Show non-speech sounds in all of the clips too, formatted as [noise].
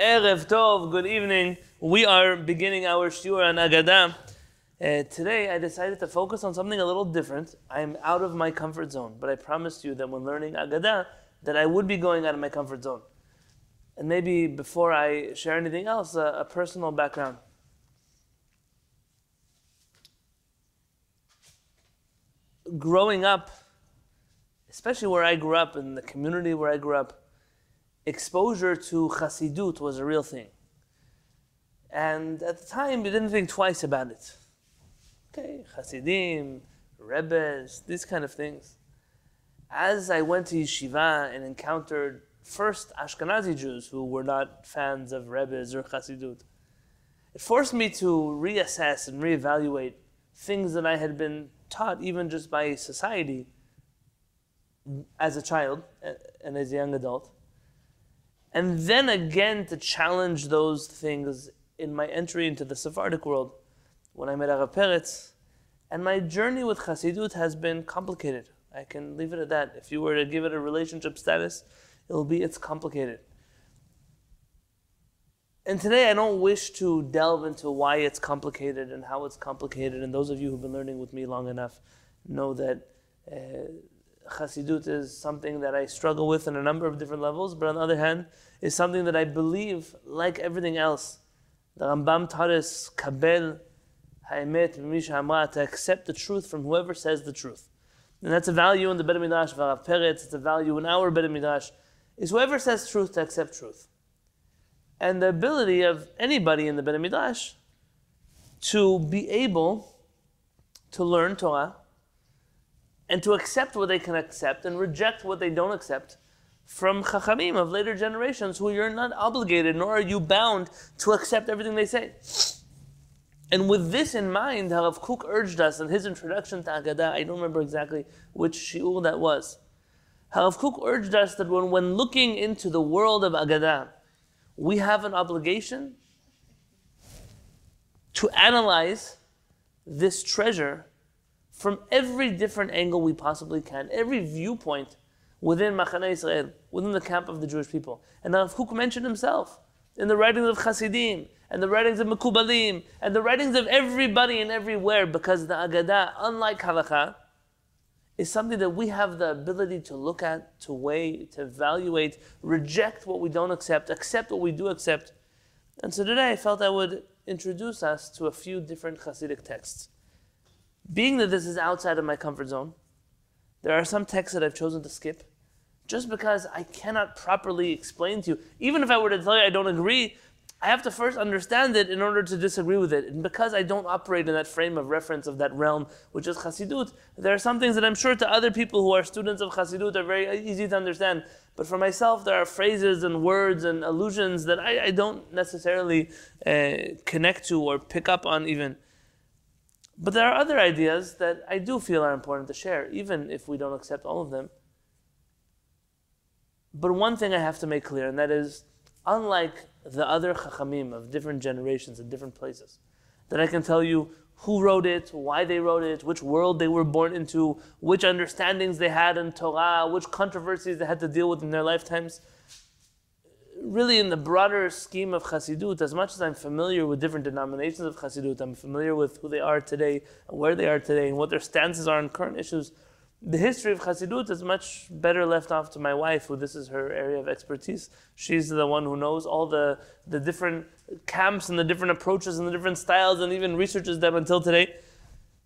Erev Tov, good evening. We are beginning our shiur on Agadah. Uh, today I decided to focus on something a little different. I'm out of my comfort zone, but I promised you that when learning Agadah, that I would be going out of my comfort zone. And maybe before I share anything else, a, a personal background. Growing up, especially where I grew up, in the community where I grew up, exposure to Chassidut was a real thing. And at the time, you didn't think twice about it. Okay, Hasidim, Rebbes, these kind of things. As I went to yeshiva and encountered first Ashkenazi Jews who were not fans of Rebbes or Chassidut, it forced me to reassess and reevaluate things that I had been taught even just by society as a child and as a young adult and then again to challenge those things in my entry into the Sephardic world when I met Arav Peretz. And my journey with Chassidut has been complicated. I can leave it at that. If you were to give it a relationship status, it'll be it's complicated. And today I don't wish to delve into why it's complicated and how it's complicated. And those of you who've been learning with me long enough know that uh, Chassidut is something that I struggle with on a number of different levels, but on the other hand, is something that I believe, like everything else, the Rambam taught us, kabel ha'emet misha to accept the truth from whoever says the truth. And that's a value in the Bet Midrash of Arav Peretz, it's a value in our Bet Midrash, is whoever says truth to accept truth. And the ability of anybody in the Bet Midrash to be able to learn Torah, and to accept what they can accept and reject what they don't accept from chachamim of later generations who you're not obligated nor are you bound to accept everything they say. And with this in mind, Harav Kook urged us in his introduction to Agadah, I don't remember exactly which shiur that was. Harav Kook urged us that when, when looking into the world of Agadah, we have an obligation to analyze this treasure from every different angle we possibly can, every viewpoint within Machane Israel, within the camp of the Jewish people. And Rav Kook mentioned himself in the writings of Hasidim, and the writings of Mekubalim, and the writings of everybody and everywhere, because the Agadah, unlike Halakha, is something that we have the ability to look at, to weigh, to evaluate, reject what we don't accept, accept what we do accept. And so today I felt I would introduce us to a few different Hasidic texts. Being that this is outside of my comfort zone, there are some texts that I've chosen to skip just because I cannot properly explain to you. Even if I were to tell you I don't agree, I have to first understand it in order to disagree with it. And because I don't operate in that frame of reference of that realm, which is Chassidut, there are some things that I'm sure to other people who are students of Chassidut are very easy to understand. But for myself, there are phrases and words and allusions that I, I don't necessarily uh, connect to or pick up on even. But there are other ideas that I do feel are important to share, even if we don't accept all of them. But one thing I have to make clear, and that is, unlike the other chachamim of different generations and different places, that I can tell you who wrote it, why they wrote it, which world they were born into, which understandings they had in Torah, which controversies they had to deal with in their lifetimes really in the broader scheme of Chassidut, as much as I'm familiar with different denominations of Chassidut, I'm familiar with who they are today, and where they are today, and what their stances are on current issues. The history of Chassidut is much better left off to my wife, who this is her area of expertise. She's the one who knows all the, the different camps and the different approaches and the different styles and even researches them until today.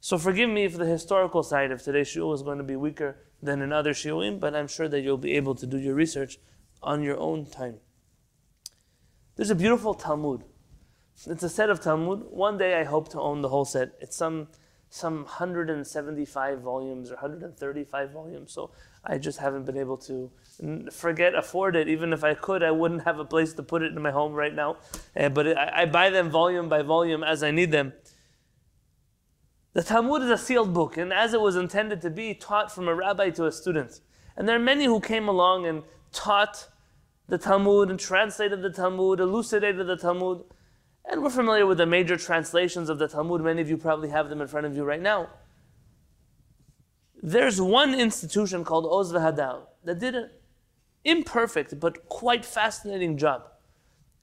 So forgive me if the historical side of today's shiur is going to be weaker than in other shiurim, but I'm sure that you'll be able to do your research on your own time. There's a beautiful Talmud. It's a set of Talmud. One day I hope to own the whole set. It's some some 175 volumes or 135 volumes. So I just haven't been able to forget afford it. Even if I could, I wouldn't have a place to put it in my home right now. Uh, but it, I, I buy them volume by volume as I need them. The Talmud is a sealed book, and as it was intended to be, taught from a rabbi to a student. And there are many who came along and taught the Talmud and translated the Talmud, elucidated the Talmud. And we're familiar with the major translations of the Talmud. Many of you probably have them in front of you right now. There's one institution called Oz V'Hadar that did an imperfect but quite fascinating job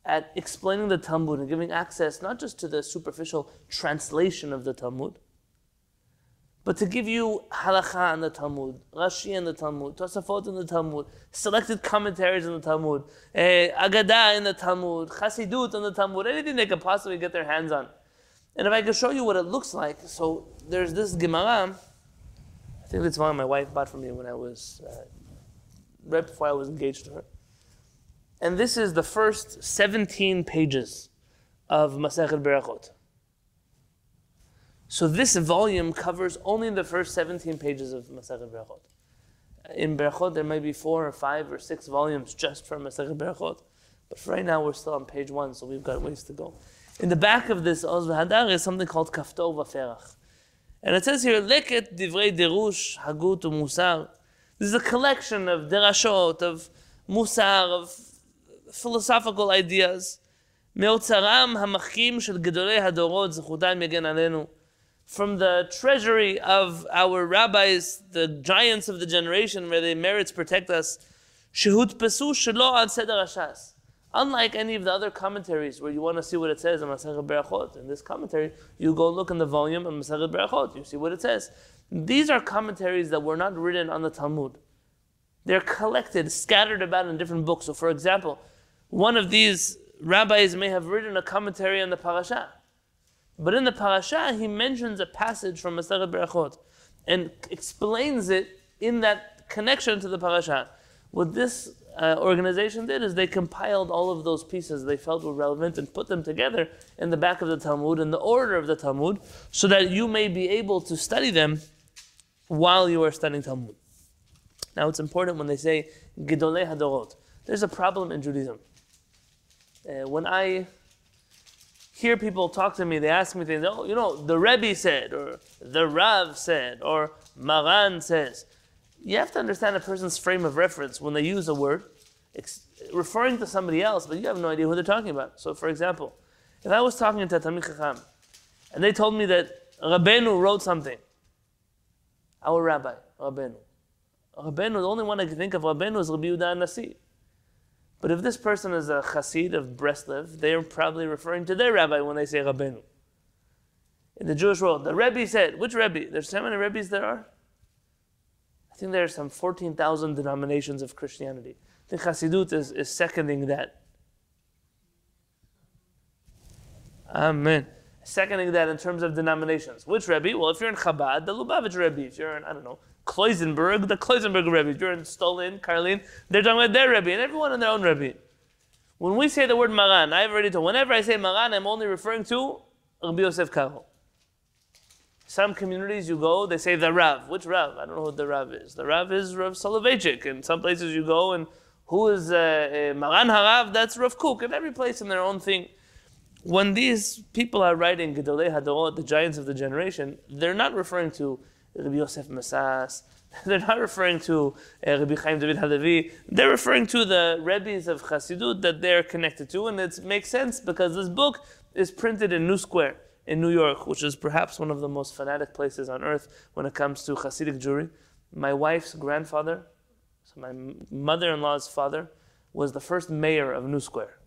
at explaining the Talmud and giving access not just to the superficial translation of the Talmud, but to give you halacha in the Talmud, Rashi in the Talmud, Tosafot in the Talmud, selected commentaries in the Talmud, eh, Agadah in the Talmud, Chassidut in the Talmud, anything they could possibly get their hands on. And if I could show you what it looks like, so there's this Gemara, I think it's one my wife bought for me when I was, uh, right before I was engaged to her. And this is the first 17 pages of Masechet Berachot. So this volume covers only the first 17 pages of Masechet Berachot. In Berachot, there might be four or five or six volumes just for Masechet Berachot. But for right now, we're still on page one, so we've got ways to go. In the back of this Oz Hadar is something called Kaftor VaFerach. And it says here, Leket Divrei Derush, Hagut, Musar. This is a collection of derashot, of musar, of philosophical ideas. מאוצרם המחכים של גדולי הדורות, זכותם יגן עלינו from the treasury of our rabbis, the giants of the generation, where their merits protect us. Shehut pesu shelo ad seder ashas. Unlike any of the other commentaries where you want to see what it says in Masachet Berachot, in this commentary, you go look in the volume of Masachet Berachot, you see what it says. These are commentaries that were not written on the Talmud. They're collected, scattered about in different books. So, for example, one of these rabbis may have written a commentary on the parasha. But in the parasha, he mentions a passage from Masechet Berachot and explains it in that connection to the parasha. What this uh, organization did is they compiled all of those pieces they felt were relevant and put them together in the back of the Talmud, in the order of the Talmud, so that you may be able to study them while you are studying Talmud. Now it's important when they say Gidolei Hadorot. There's a problem in Judaism. Uh, when I hear people talk to me, they ask me things, oh, you know, the Rebbe said, or the Rav said, or Maran says. You have to understand a person's frame of reference when they use a word, referring to somebody else, but you have no idea who they're talking about. So, for example, if I was talking to Talmid Chacham, and they told me that Rabbeinu wrote something, our rabbi, Rabbeinu. Rabbeinu, the only one I can think of Rabbeinu is Rabbi Yehuda Nasi. But if this person is a chassid of Breslev, they are probably referring to their rabbi when they say Rabbeinu. In the Jewish world, the Rebbe said, which Rebbe? There's how many Rebbes there are? I think there are some 14,000 denominations of Christianity. I think Chassidut is, is seconding that. Amen. Seconding that in terms of denominations. Which Rebbe? Well, if you're in Chabad, the Lubavitch Rebbe. If you're in, I don't know, Klausenburg, the Klausenburg Rebbe. If you're in Stolin, Karlin, they're talking about their Rebbe, and everyone on their own Rebbe. When we say the word Maran, I've already told, whenever I say Maran, I'm only referring to Rabbi Yosef Karo. Some communities you go, they say the Rav. Which Rav? I don't know who the Rav is. The Rav is Rav Soloveitchik. In some places you go, and who is uh, uh, Maran Harav? That's Rav Kook. And every place in their own thing. When these people are writing Gedolei Hadorot, the giants of the generation, they're not referring to Rabbi Yosef Masas. [laughs] They're not referring to uh, Rabbi Chaim David Halevi. They're referring to the Rebbes of Chassidut that they're connected to, and it makes sense because this book is printed in New Square in New York, which is perhaps one of the most fanatic places on earth when it comes to Hasidic Jewry. My wife's grandfather, so my mother-in-law's father, was the first mayor of New Square.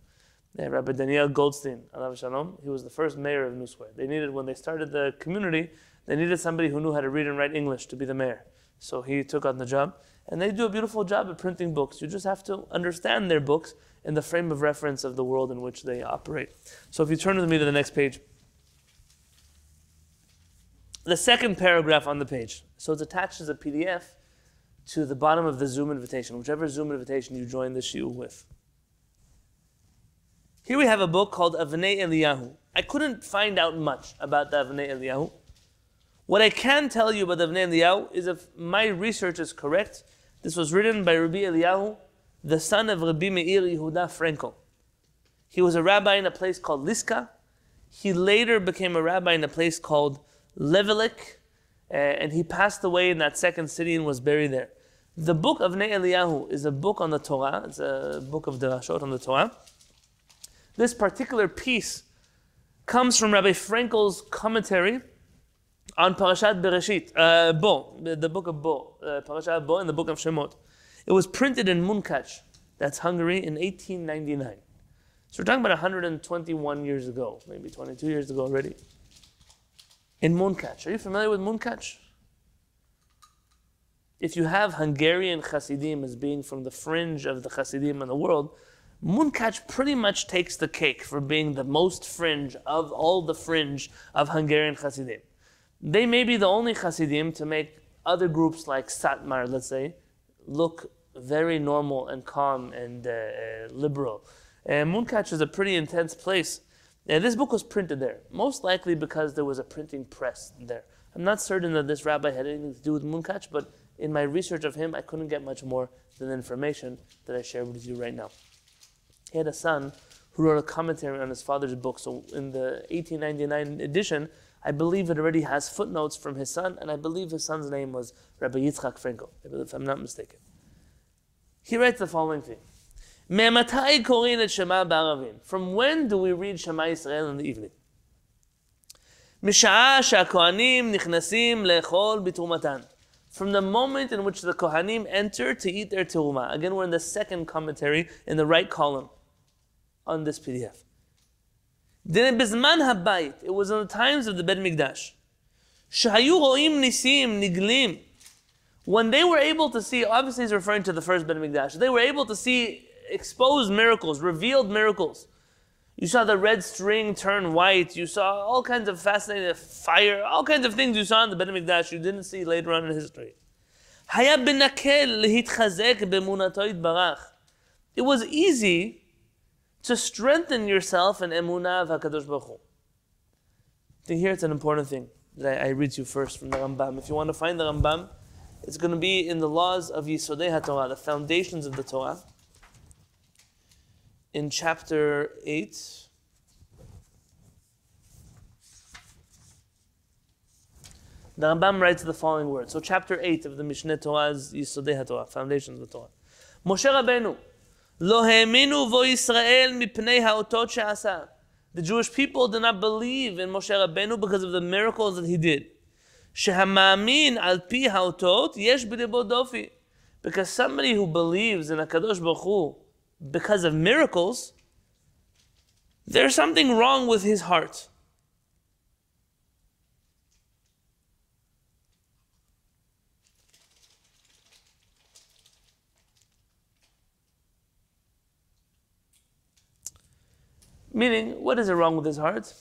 Uh, Rabbi Daniel Goldstein, alav shalom, he was the first mayor of New Square. They needed, when they started the community, they needed somebody who knew how to read and write English to be the mayor. So he took on the job. And they do a beautiful job at printing books. You just have to understand their books in the frame of reference of the world in which they operate. So if you turn with me to the next page. The second paragraph on the page. So it's attached as a PDF to the bottom of the Zoom invitation, whichever Zoom invitation you join the shiur with. Here we have a book called Avnei Eliyahu. I couldn't find out much about the Avnei Eliyahu. What I can tell you about Avnei Eliyahu is if my research is correct, this was written by Rabbi Eliyahu, the son of Rabbi Meir Yehuda Frankel. He was a rabbi in a place called Liska. He later became a rabbi in a place called Levelik, uh, and he passed away in that second city and was buried there. The book of Avnei Eliyahu is a book on the Torah. It's a book of Derashot on the Torah. This particular piece comes from Rabbi Frankel's commentary on Parashat Bereshit, uh, Bo, the book of Bo, uh, Parashat Bo, in the book of Shemot. It was printed in Munkach, that's Hungary, in 1899. So we're talking about 121 years ago, maybe 22 years ago already. In Munkach. Are you familiar with Munkach? If you have Hungarian Hasidim as being from the fringe of the Hasidim in the world, Munkach pretty much takes the cake for being the most fringe of all the fringe of Hungarian Hasidim. They may be the only Hasidim to make other groups like Satmar, let's say, look very normal and calm and uh, uh, liberal. And Munkach is a pretty intense place. And this book was printed there, most likely because there was a printing press there. I'm not certain that this rabbi had anything to do with Munkach, but in my research of him, I couldn't get much more than the information that I share with you right now. He had a son who wrote a commentary on his father's book. So in the 1899 edition, I believe it already has footnotes from his son, and I believe his son's name was Rabbi Yitzchak Frankel, if I'm not mistaken. He writes the following thing. From when do we read Shema Israel in the evening? From the moment in which the Kohanim enter to eat their teruma. Again, we're in the second commentary in the right column on this PDF. It was in the times of the Bet Mikdash. When they were able to see, obviously he's referring to the first Bet Mikdash, they were able to see exposed miracles, revealed miracles. You saw the red string turn white. You saw all kinds of fascinating fire, all kinds of things you saw in the Bet Mikdash you didn't see later on in history. It was easy to strengthen yourself in emunah of Hakadosh Baruch Hu. Here it's an important thing that I, I read to you first from the Rambam. If you want to find the Rambam, it's going to be in the laws of Yisodei HaTorah, the foundations of the Torah, in chapter 8. The Rambam writes the following words. So, chapter 8 of the Mishneh Torah is Yisodei HaTorah, foundations of the Torah. Moshe Rabbeinu, Vo mipnei ha'otot she'asa. The Jewish people did not believe in Moshe Rabbeinu because of the miracles that he did. Shehama'amin al pi ha'otot yesh dofi. Because somebody who believes in HaKadosh Baruch Hu because of miracles, there's something wrong with his heart. Meaning, what is it wrong with his heart?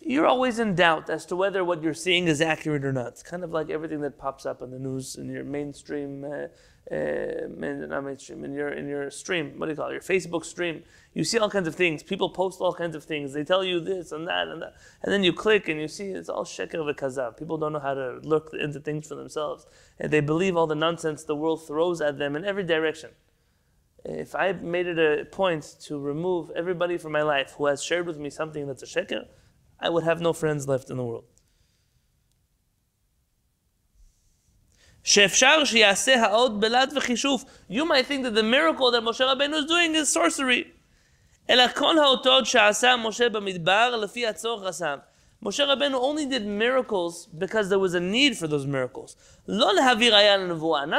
You're always in doubt as to whether what you're seeing is accurate or not. It's kind of like everything that pops up in the news in your mainstream, uh, uh, not mainstream, in your in your stream. What do you call it? Your Facebook stream. You see all kinds of things. People post all kinds of things. They tell you this and that and that, and then you click and you see it's all sheker v'kazab. People don't know how to look into things for themselves, and they believe all the nonsense the world throws at them in every direction if I made it a point to remove everybody from my life who has shared with me something that's a sheker, I would have no friends left in the world. You might think that the miracle that Moshe Rabbeinu is doing is sorcery. Moshe Rabbeinu only did miracles because there was a need for those miracles. Not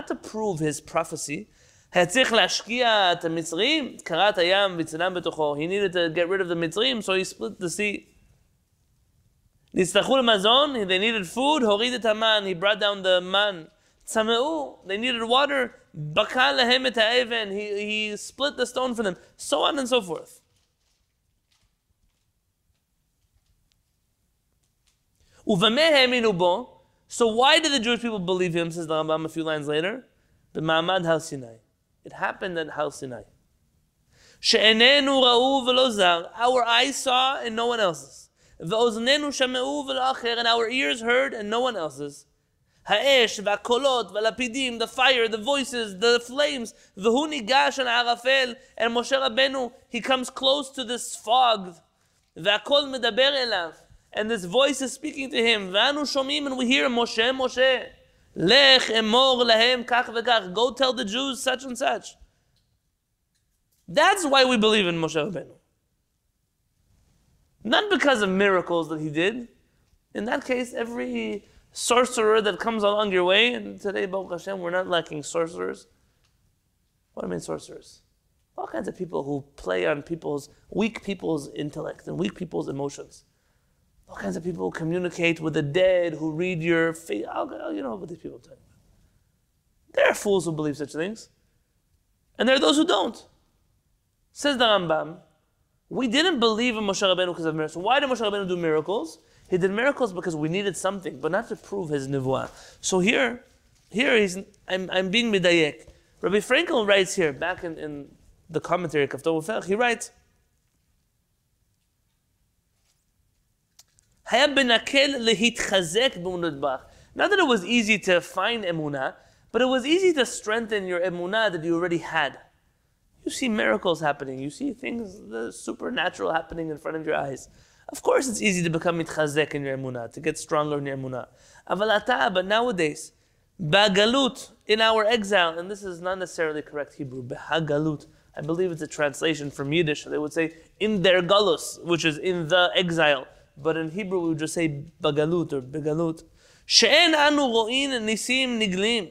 to prove his prophecy, היה צריך להשקיע את המצרים, קרע את הים וצנם בתוכו. He needed to get rid of the מצרים, so he split the sea. נצטרכו למזון, they needed food, הוריד את המן, he brought down the man. צמאו, they needed water, בקע להם את האבן, he, he split the stone for them, so on and so forth. ובמה האמינו בו? So why did the Jewish people believe him, says the Rambam a few lines later? במעמד הר סיני. It happened at Har Sinai. She'enenu ra'u v'lo zar. Our eyes saw and no one else's. Shameu v'lo acher. And our ears heard and no one else's. Ha'esh v'akolot v'lapidim. The fire, the voices, the flames. V'hu nigash and arafel. And Moshe Rabbeinu, he comes close to this fog. V'akol medaber elav. And this voice is speaking to him. V'anu shomim. And we hear Moshe, Moshe. Lech emor kach. Go tell the Jews such and such. That's why we believe in Moshe Rabbeinu. Not because of miracles that he did. In that case, every sorcerer that comes along your way, and today, Baruch Hashem, we're not lacking sorcerers. What do I mean sorcerers? all kinds of people who play on people's weak people's intellect and weak people's emotions. All kinds of people communicate with the dead, who read your face. You know what these people are talking about. There are fools who believe such things, and there are those who don't. Says the Rambam, we didn't believe in Moshe Rabbeinu because of miracles. Why did Moshe Rabbeinu do miracles? He did miracles because we needed something, but not to prove his nivuah. So here, here he's, I'm, I'm being midayek. Rabbi Frankel writes here, back in, in the commentary, he writes, Not that it was easy to find emunah, but it was easy to strengthen your emunah that you already had. You see miracles happening. You see things, the supernatural happening in front of your eyes. Of course, it's easy to become mitchazek in your emunah, to get stronger in your emunah. Avalata, but nowadays, bagalut, in our exile, and this is not necessarily correct Hebrew, behagalut. I believe it's a translation from Yiddish. They would say in their galus, which is in the exile But in Hebrew, we would just say bagalut or begalut. She'en anu ro'in nisim niglim.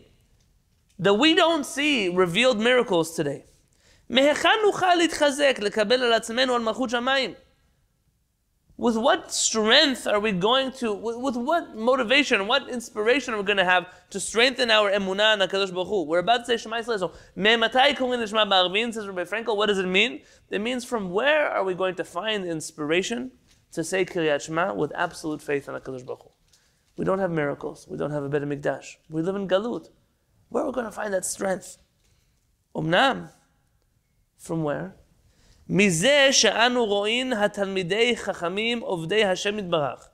That we don't see revealed miracles today. מהיכן נוכל להתחזק, לקבל על עצמנו על מלכות שמיים? With what strength are we going to, with, with what motivation, what inspiration are we going to have to strengthen our emunah in HaKadosh Baruch Hu? We're about to say Shema Yisrael. So, Me'matai kurin Nishma Ba'arvin, says Rabbi Frankel, what does it mean? It means from where are we going to find inspiration to say Kiryat Shema with absolute faith in HaKadosh Baruch Hu? We don't have miracles. We don't have a Beit HaMikdash. We live in Galut. Where are we going to find that strength? Umnam. From where? מזה שאנו רואים התלמידי חכמים עובדי השם יתברך.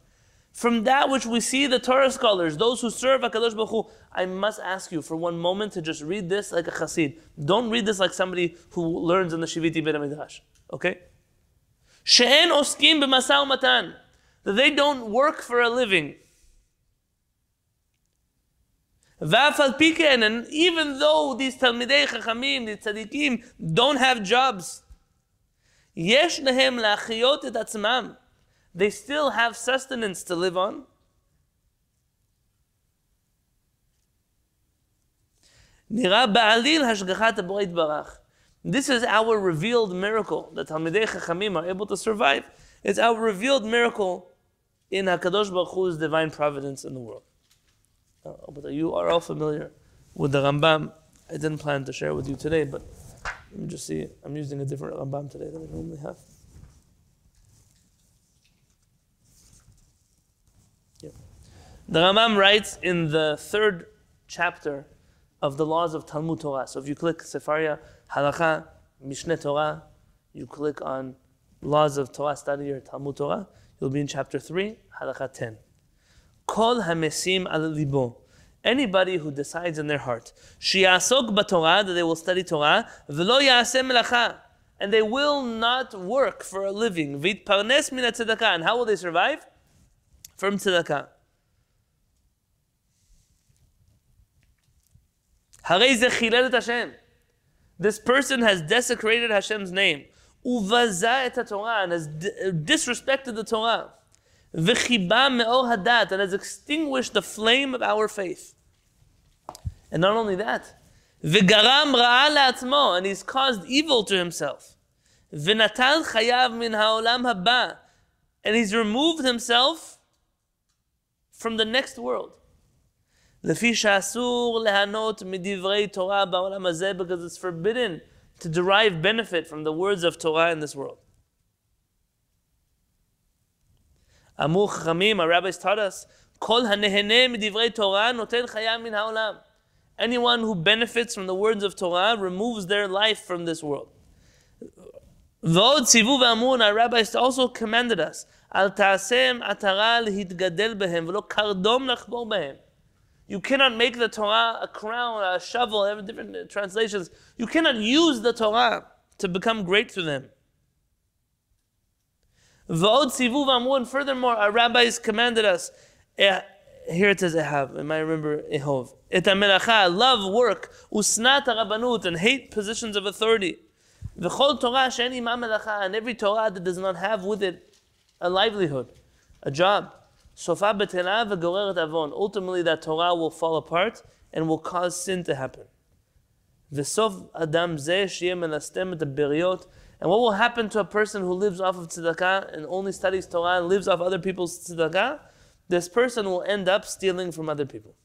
From that which we see the Torah scholars, those who serve HaKadosh Baruch Hu, I must ask you for one moment to just read this like a chassid. Don't read this like somebody who learns in the Shiviti Beit HaMidrash. Okay? שאין עוסקים במשא ומתן. That they don't work for a living. ואף על פי כן, and even though these תלמידי חכמים, these tzaddikim, don't have jobs, יש להם להחיות את עצמם. They still have sustenance to live on. נראה בעליל השגחת הבורא יתברך. This is our revealed miracle that Talmidei Chachamim are able to survive. It's our revealed miracle in HaKadosh Baruch Hu's divine providence in the world. Uh, but you are all familiar with the Rambam. I didn't plan to share with you today, but let me just see. I'm using a different Rambam today than I normally have. Yeah. The Rambam writes in the third chapter of the laws of Talmud Torah. So if you click Sefaria, Halacha, Mishneh Torah, you click on laws of Torah study or Talmud Torah, you'll be in chapter 3, Halacha 10. Kol hamesim al libo. Anybody who decides in their heart, shiasok b'Torah, that they will study Torah, v'lo yaseh melacha, and they will not work for a living. V'itparnes min and how will they survive? From tzedakah. This person has desecrated Hashem's name. Uvaza et Torah and has uh, disrespected the Torah. V'chiba me'or hadat, and has extinguished the flame of our faith. And not only that, v'garam ra'a la'atzmo, and he's caused evil to himself. V'natal chayav min ha'olam haba, and he's removed himself from the next world. לפי שאסור ליהנות מדברי תורה בעולם הזה, because it's forbidden to derive benefit from the words of Torah in this world. אמרו חכמים, our rabbis taught us, כל הנהנה מדברי תורה נותן חיה מן העולם. Anyone who benefits from the words of Torah removes their life from this world. ועוד ציוו ואמרו, our rabbis also commanded us, אל תעשם עטרה להתגדל בהם, ולא קרדום לחבור בהם. You cannot make the Torah a crown, a shovel, have different translations. You cannot use the Torah to become great through them. V'od sivu v'amru, and furthermore, our rabbis commanded us, eh, here it says Ehav, and I remember Ehov. Et melacha, love work, usnat rabbanut, and hate positions of authority. V'chol Torah she'eni ma melacha, and every Torah that does not have with it a livelihood, a job. Sofa betela v'goreret avon. Ultimately, that Torah will fall apart and will cause sin to happen. V'sov adam zeh shiyeh melastem et beriyot. And what will happen to a person who lives off of tzedakah and only studies Torah and lives off other people's tzedakah? This person will end up stealing from other people.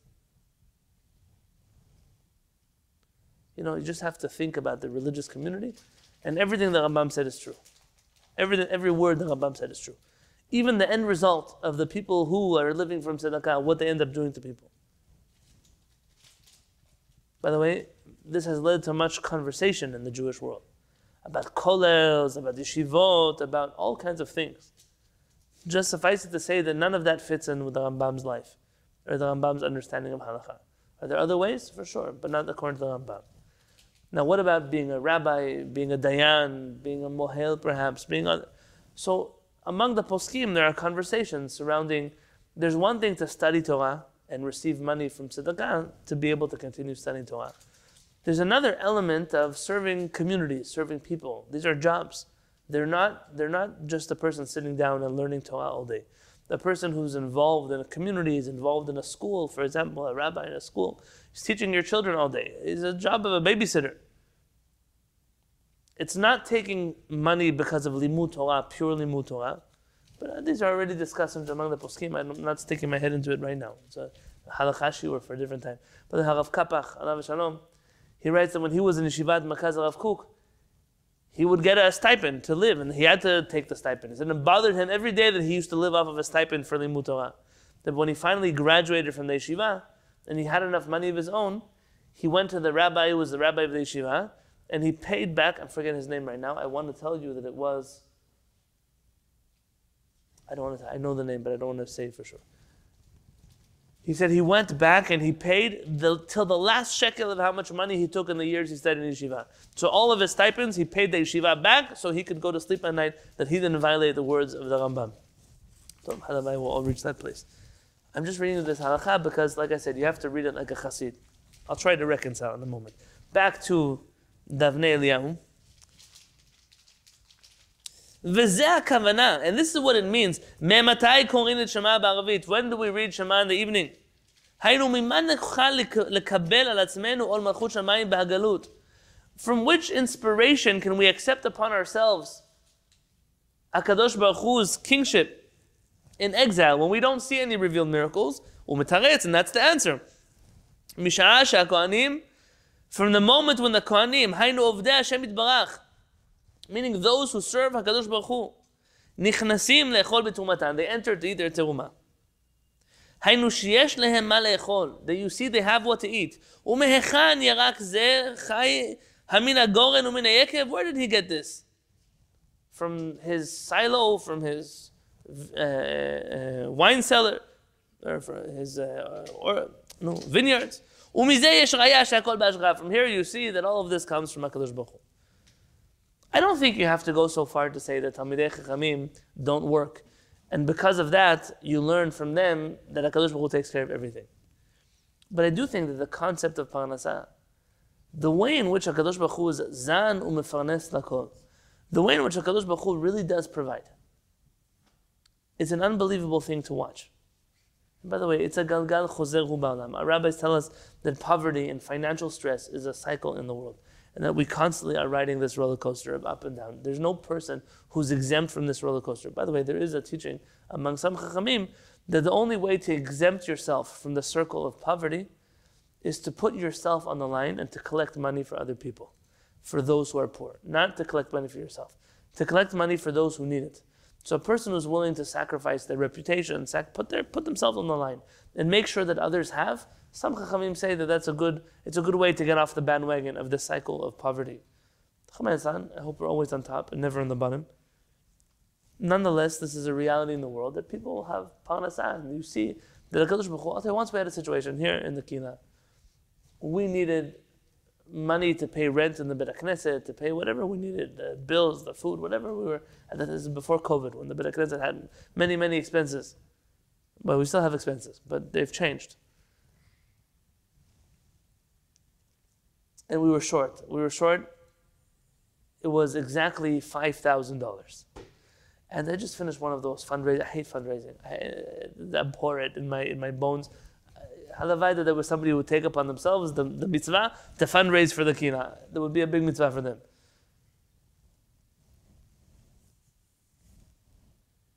You know, you just have to think about the religious community, and everything that Rambam said is true. Everything, every word that Rambam said is true. Even the end result of the people who are living from tzedakah, what they end up doing to people. By the way, this has led to much conversation in the Jewish world about kollels, about yeshivot, about all kinds of things. Just suffice it to say that none of that fits in with the Rambam's life or the Rambam's understanding of halakha. Are there other ways? For sure, but not according to the Rambam. Now, what about being a rabbi, being a dayan, being a mohel, perhaps, being a... So, among the poskim, there are conversations surrounding. There's one thing to study Torah and receive money from tzedakah to be able to continue studying Torah. There's another element of serving communities, serving people. These are jobs. They're not, they're not just a person sitting down and learning Torah all day. The person who's involved in a community is involved in a school, for example, a rabbi in a school, is teaching your children all day. It's a job of a babysitter. It's not taking money because of limud Torah, pure limud Torah. But these are already discussed among the poskim. I'm not sticking my head into it right now. It's a halakhashi or for a different time. But the Harav Kapach, alav shalom, he writes that when he was in Yeshivat Merkaz Rav Kook, he would get a stipend to live, and he had to take the stipend. And it bothered him every day that he used to live off of a stipend for Limud Torah. That when he finally graduated from the yeshiva, and he had enough money of his own, he went to the rabbi who was the rabbi of the yeshiva, and he paid back, I'm forgetting his name right now, I want to tell you that it was, I don't want to, I know the name, but I don't want to say for sure. He said he went back and he paid the, till the last shekel of how much money he took in the years he studied in yeshiva. So all of his stipends, he paid the yeshiva back so he could go to sleep at night, that he didn't violate the words of the Rambam. So Halavai will all reach that place. I'm just reading this halakha because, like I said, you have to read it like a chassid. I'll try to reconcile in a moment. Back to Davnei Eliyahu. וזה הכוונה, and this is what it means, ממתי קוראים את שמע בערבית? When do we read שמע in the evening? היינו, ממה נוכל לקבל על עצמנו עול מלכות שמיים בהגלות? From which inspiration can we accept upon ourselves הקדוש ברוך Hu's kingship in exile when we don't see any revealed miracles? ומתרץ, and that's the answer. משעה שהכהנים, from the moment when the כהנים, היינו עובדי השם יתברך, meaning those who serve HaKadosh Baruch Hu, נכנסים לאכול בתרומתן, they enter to eat their תרומה. היינו שיש להם מה לאכול, that you see they have what to eat. ומהיכן ירק זה חי המין הגורן ומן היקב? Where did he get this? From his silo, from his uh, uh, wine cellar, or from his uh, or, no, vineyards. From here you see that all of this comes from HaKadosh Baruch Hu. I don't think you have to go so far to say that Talmidei Chachamim don't work. And because of that, you learn from them that HaKadosh Baruch Hu takes care of everything. But I do think that the concept of Parnasah, the way in which HaKadosh Baruch Hu is Zan u'mefarnes lakol, the way in which HaKadosh Baruch Hu really does provide, is an unbelievable thing to watch. And by the way, it's a galgal chozer hu ba'alam. Our rabbis tell us that poverty and financial stress is a cycle in the world and that we constantly are riding this roller coaster of up and down. There's no person who's exempt from this roller coaster. By the way, there is a teaching among some chachamim that the only way to exempt yourself from the circle of poverty is to put yourself on the line and to collect money for other people, for those who are poor, not to collect money for yourself, to collect money for those who need it. So a person who's willing to sacrifice their reputation, sac- put their put themselves on the line, and make sure that others have, some Chachamim say that that's a good, it's a good way to get off the bandwagon of the cycle of poverty. I hope we're always on top and never on the bottom. Nonetheless, this is a reality in the world that people have parnasah. And you see that HaKadosh Baruch Hu, once we had a situation here in the Kina, we needed money to pay rent in the Beit Knesset, to pay whatever we needed, the bills, the food, whatever we were. And this is before COVID, when the Beit Knesset had many, many expenses. But we still have expenses, but they've changed. and we were short. We were short. It was exactly five thousand dollars, and I just finished one of those fundraising. I hate fundraising. I, uh, I abhor it in my in my bones. Halavai that there was somebody who would take upon themselves the, the mitzvah to fundraise for the kina. There would be a big mitzvah for them.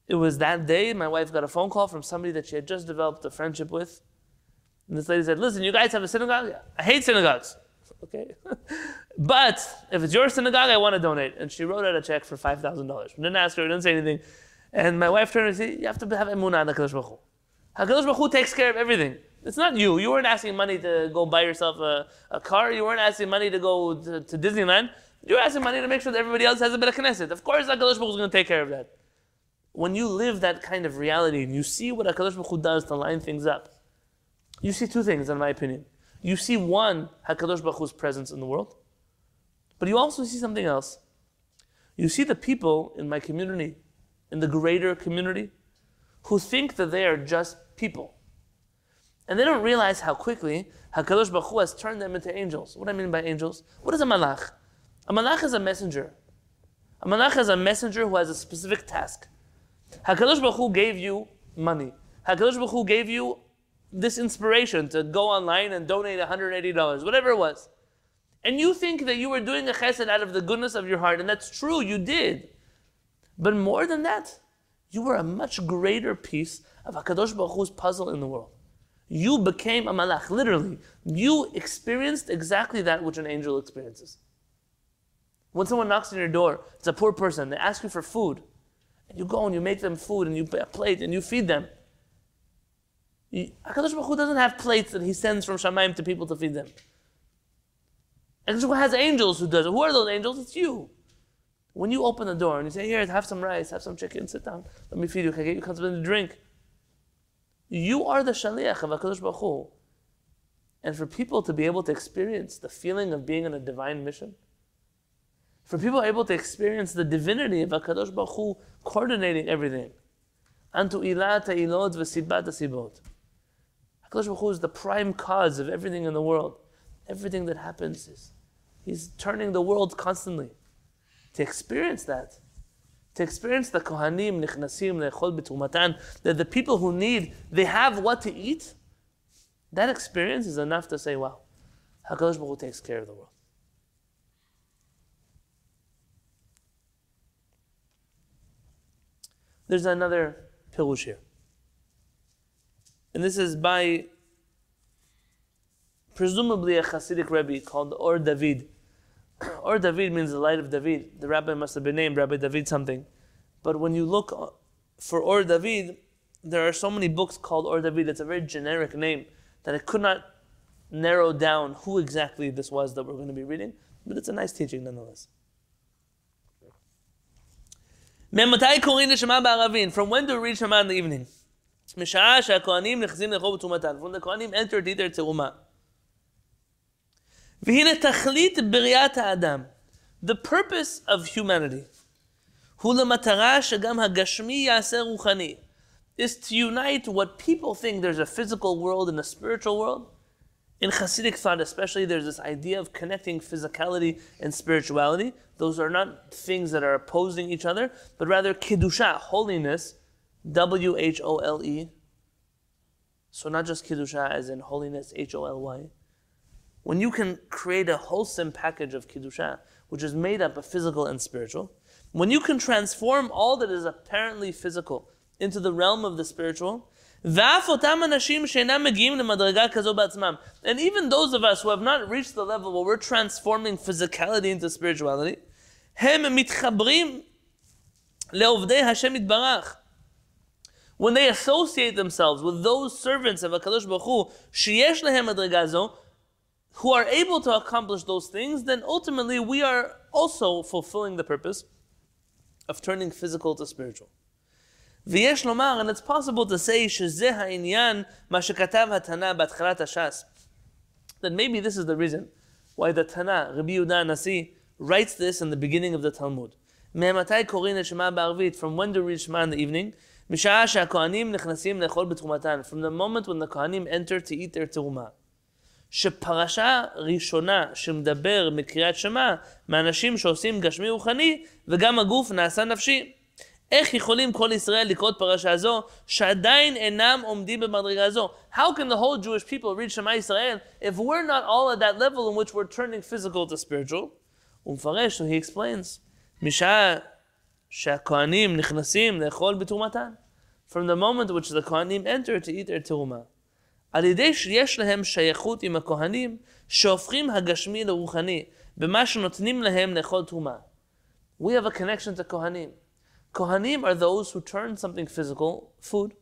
It was that day my wife got a phone call from somebody that she had just developed a friendship with. And this lady said, Listen, you guys have a synagogue? I hate synagogues. [laughs] Okay. [laughs] but if it's your synagogue, I want to donate. And she wrote out a check for $5,000. Didn't ask her, didn't say anything. And my wife turned and said, You have to have emunah in HaKadosh Baruch Hu. HaKadosh Baruch Hu takes care of everything. It's not you. You weren't asking money to go buy yourself a, a car. You weren't asking money to go to, to Disneyland. You're asking money to make sure that everybody else has a bit of Knesset. Of course, HaKadosh Baruch is going to take care of that. When you live that kind of reality and you see what HaKadosh Baruch Hu does to line things up, you see two things, in my opinion. You see one, HaKadosh Baruch Hu's presence in the world, but you also see something else. You see the people in my community, in the greater community, who think that they are just people. And they don't realize how quickly HaKadosh Baruch Hu has turned them into angels. What do I mean by angels? What is a malach? A malach is a messenger. A malach is a messenger who has a specific task. HaKadosh Baruch Hu gave you money. HaKadosh Baruch Hu gave you this inspiration to go online and donate $180, whatever it was. And you think that you were doing a chesed out of the goodness of your heart, and that's true, you did. But more than that, you were a much greater piece of HaKadosh Baruch Hu's puzzle in the world. You became a malach, literally. You experienced exactly that which an angel experiences. When someone knocks on your door, it's a poor person, they ask you for food, and you go and you make them food and you put a plate and you feed them. HaKadosh Baruch Hu doesn't have plates that he sends from Shamayim to people to feed them. Baruch Hu has angels who does it. Who are those angels? It's you. When you open the door and you say, here, have some rice, have some chicken, sit down, let me feed you, can I get you something to drink? You are the shaliach of HaKadosh Baruch Hu. And for people to be able to experience the feeling of being on a divine mission, for people able to experience the divinity of HaKadosh Baruch Hu coordinating everything, antu ilata ilot v'sibat sibot. HaKadosh Baruch Hu is the prime cause of everything in the world. Everything that happens is, He's turning the world constantly. To experience that, to experience the Kohanim, Nichnasim, Lechol B'tumatan, that the people who need, they have what to eat, that experience is enough to say, wow, HaKadosh Baruch takes care of the world. There's another pirush here. And this is by presumably a Hasidic Rebbe called Or David or David means the light of David. The rabbi must have been named Rabbi David something. But when you look uh, for Or David, there are so many books called Or David. It's a very generic name that I could not narrow down who exactly this was that we're going to be reading. But it's a nice teaching nonetheless. From when do we read Shema in the evening? From the Kohanim enter either to the purpose of humanity is to unite what people think there's a physical world and a spiritual world. In Hasidic thought, especially, there's this idea of connecting physicality and spirituality. Those are not things that are opposing each other, but rather kedusha, holiness, W H O L E. So not just kedusha as in holiness, H O L Y when you can create a wholesome package of Kiddushah, which is made up of physical and spiritual, when you can transform all that is apparently physical into the realm of the spiritual, and even those of us who have not reached the level where we're transforming physicality into spirituality, when they associate themselves with those servants of HaKadosh Baruch Hu, who are able to accomplish those things, then ultimately we are also fulfilling the purpose of turning physical to spiritual. ויש לומר, and it's possible to say, שזה העניין, מה שכתב התנא בהתחלת הש"ס. That maybe this is the reason why the Tana, Rabbi Yehuda Nasi, writes this in the beginning of the Talmud. ממתי קוראים לשמה בערבית? From when do we read Shema in the evening? משעה שהכהנים נכנסים לאכול בתרומתן, from the moment when the כהנים enter to eat their תרומה. שפרשה ראשונה שמדבר מקריאת שמע, מאנשים שעושים גשמי רוחני, וגם הגוף נעשה נפשי. איך יכולים כל ישראל לקרוא את פרשה זו, שעדיין אינם עומדים במדרגה זו? How can the whole Jewish people read Shema Israel if we're not all at that level in which we're turning physical to spiritual? ומפרש, so he explains, משעה שהכהנים נכנסים לאכול בתרומתן. From the moment which the כהנים enter to eat their תרומה. על ידי שיש להם שייכות עם הכהנים, שהופכים הגשמי לרוחני, במה שנותנים להם לאכול תרומה. We have a connection to כהנים. Kohanim are those who turn something physical, food,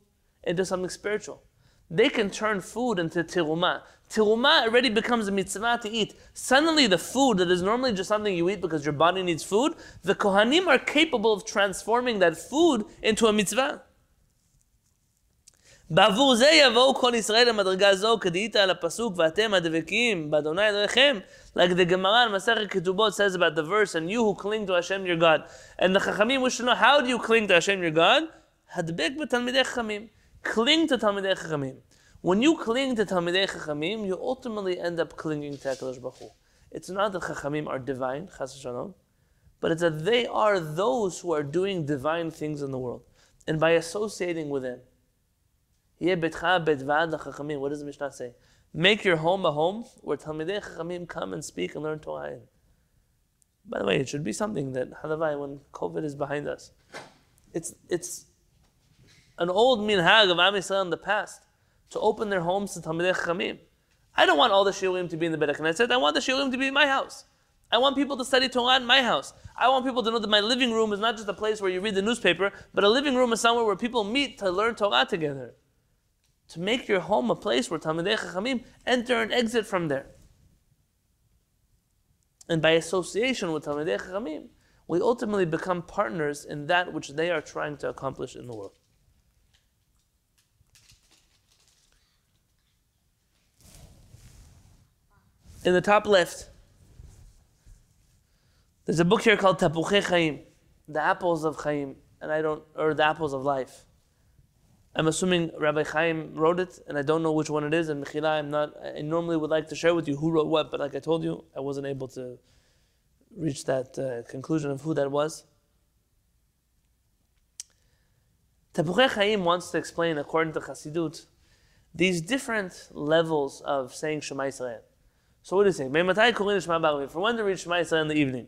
into something spiritual. They can turn food into tiruma. Tiruma already becomes a mitzvah to eat. Suddenly, the food that is normally just something you eat because your body needs food, the Kohanim are capable of transforming that food into a mitzvah. בעבור זה יבואו כל ישראל למדרגה זו, כדאית על הפסוק, ואתם הדבקים באדוני אלוהיכם. Like the Gemara in Masechet Ketubot says about the verse, and you who cling to Hashem your God. And the Chachamim wish to know, how do you cling to Hashem your God? הדבק בתלמידי חכמים. Cling to Talmidei Chachamim. When you cling to Talmidei Chachamim, you ultimately end up clinging to HaKadosh Baruch Hu. It's not that Chachamim are divine, chas shalom, but it's that they are those who are doing divine things in the world. And by associating with them, what does the Mishnah say? Make your home a home where Talmidei Chachamim come and speak and learn Torah. By the way, it should be something that, halavai, when COVID is behind us, it's, it's an old minhag of Am Yisrael in the past to open their homes to Talmidei Chachamim. I don't want all the shiurim to be in the Beit Knesset. I want the shiurim to be in my house. I want people to study Torah in my house. I want people to know that my living room is not just a place where you read the newspaper, but a living room is somewhere where people meet to learn Torah together to make your home a place where Talmidei Chachamim enter and exit from there. And by association with Talmidei Chachamim, we ultimately become partners in that which they are trying to accomplish in the world. In the top left, there's a book here called Tapuche Chaim, the apples of Chaim, and I don't, or the apples of life. I'm assuming Rabbi Chaim wrote it, and I don't know which one it is. And Mechila, I'm not. I normally would like to share with you who wrote what, but like I told you, I wasn't able to reach that uh, conclusion of who that was. Tapuche Chaim wants to explain, according to Chassidut, these different levels of saying Shema Yisrael. So what do you say? For when to read Shema Yisrael in the evening?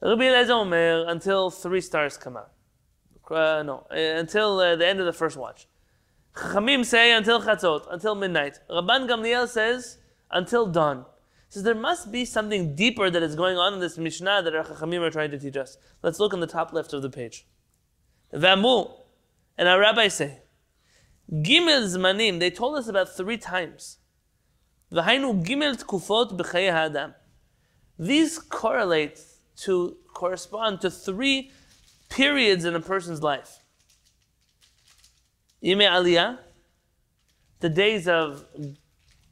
Rabbi Omer until three stars come out. Uh, no, uh, until uh, the end of the first watch. Chachamim say until chatzot, until midnight. Rabban Gamliel says until dawn. He says there must be something deeper that is going on in this Mishnah that our Chachamim are trying to teach us. Let's look on the top left of the page. Vamu, and our rabbis say, Gimel Zmanim, they told us about three times. V'hainu Gimel Tkufot b'chayei ha'adam. These correlate to, correspond to three periods in a person's life. Yime Aliyah, the days of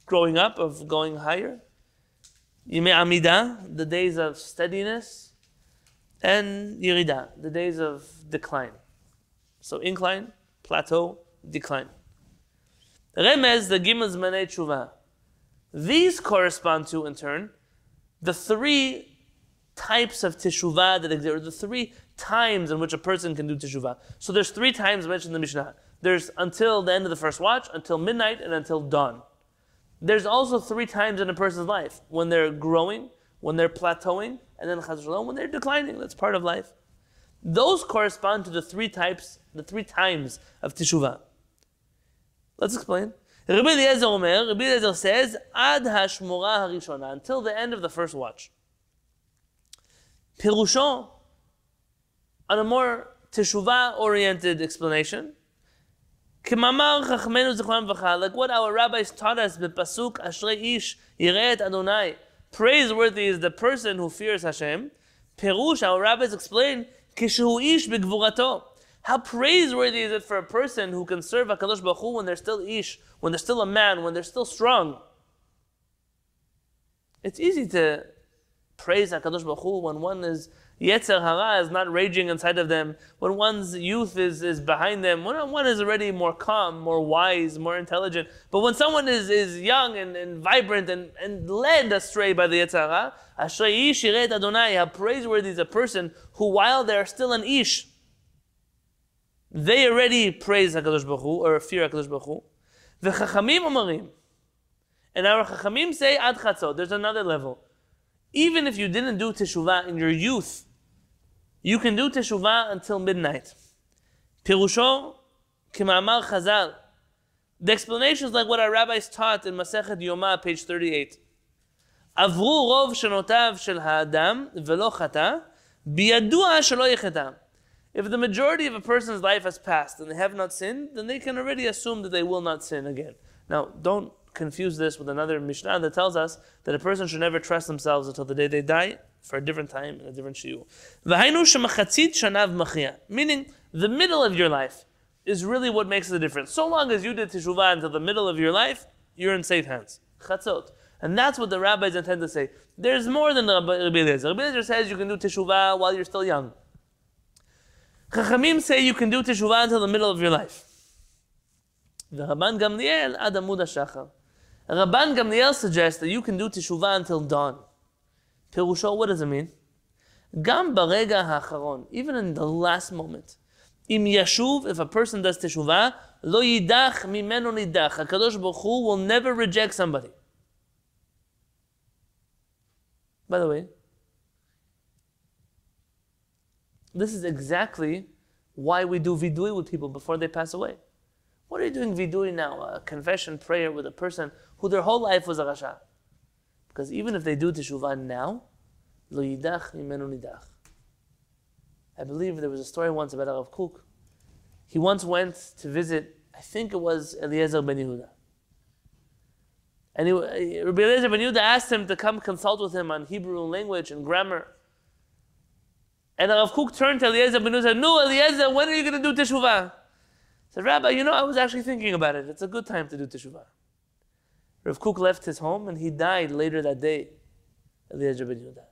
growing up, of going higher. Yime Amida, the days of steadiness. And Yirida, the days of decline. So incline, plateau, decline. Remez, the Gimel Zmanei Tshuva. These correspond to, in turn, the three types of teshuvah that exist, or the three times in which a person can do teshuvah. So there's three times mentioned in the Mishnah. There's until the end of the first watch, until midnight, and until dawn. There's also three times in a person's life when they're growing, when they're plateauing, and then when they're declining. That's part of life. Those correspond to the three types, the three times of teshuvah. Let's explain. Rabbi Eliezer Omer, Rabbi Eliezer says, Ad hashmura harishona, until the end of the first watch. Pirushon, on a more teshuvah oriented explanation, like what our rabbis taught us, Pasuk Ashrei Ish Yiret Adonai. Praiseworthy is the person who fears Hashem. Perush, our rabbis explain, Kishu Ish B'gvurato. How praiseworthy is it for a person who can serve HaKadosh Baruch Hu when they're still Ish, when they're still a man, when they're still strong. It's easy to praise HaKadosh Baruch Hu when one is Yetzer Hara is not raging inside of them, when one's youth is, is behind them, when one is already more calm, more wise, more intelligent. But when someone is, is young and, and vibrant and, and led astray by the Yetzer Hara, Ashrei Shiret Adonai, how praiseworthy is a person who, while they're still an Ish, They already praise HaKadosh Baruch Hu, or fear HaKadosh Baruch Hu. V'chachamim omarim. And our chachamim say ad chatzot. There's another level. Even if you didn't do teshuvah in your youth, you can do teshuvah until midnight. Pirusho, k'ma'amar chazal. The explanation is like what our rabbis taught in Masechet Yoma, page 38. עברו רוב שנותיו של האדם ולא חטא, בידוע שלא יחטא. If the majority of a person's life has passed and they have not sinned, then they can already assume that they will not sin again. Now, don't confuse this with another Mishnah that tells us that a person should never trust themselves until the day they die for a different time and a different shiur. Meaning, the middle of your life is really what makes the difference. So long as you did teshuvah until the middle of your life, you're in safe hands. Chatzot. And that's what the rabbis intend to say. There's more than Rabbi Eliezer. Rabbi Eliezer says you can do teshuvah while you're still young. Chachamim say you can do teshuvah until the middle of your life. The Rabban Gamliel ad Amud Shachar. Rabban Gamliel suggests that you can do teshuvah until dawn. Pirusho, what does it mean? Gam barega ha'acharon, even in the last moment. Im yashuv, if a person does teshuvah, lo yidach mimenu nidach. HaKadosh Baruch Hu will never reject somebody. By the way, this is exactly why we do vidui with people before they pass away. What are you doing vidui now? A confession prayer with a person who their whole life was a rasha. Because even if they do teshuvah now, lo yidach mimenu nidach. I believe there was a story once about Rav Kook. He once went to visit, I think it was Eliezer ben Yehuda. And he, Rabbi Eliezer ben Yehuda asked him to come consult with him on Hebrew language and grammar. And Rav Kook turned to Eliezer ben Yehuda and said, No, Eliezer, when are you going to do teshuvah? Said, Rabbi, you know, I was actually thinking about it. It's a good time to do teshuvah. Rav Kook left his home and he died later that day, Eliezer ben Yehuda.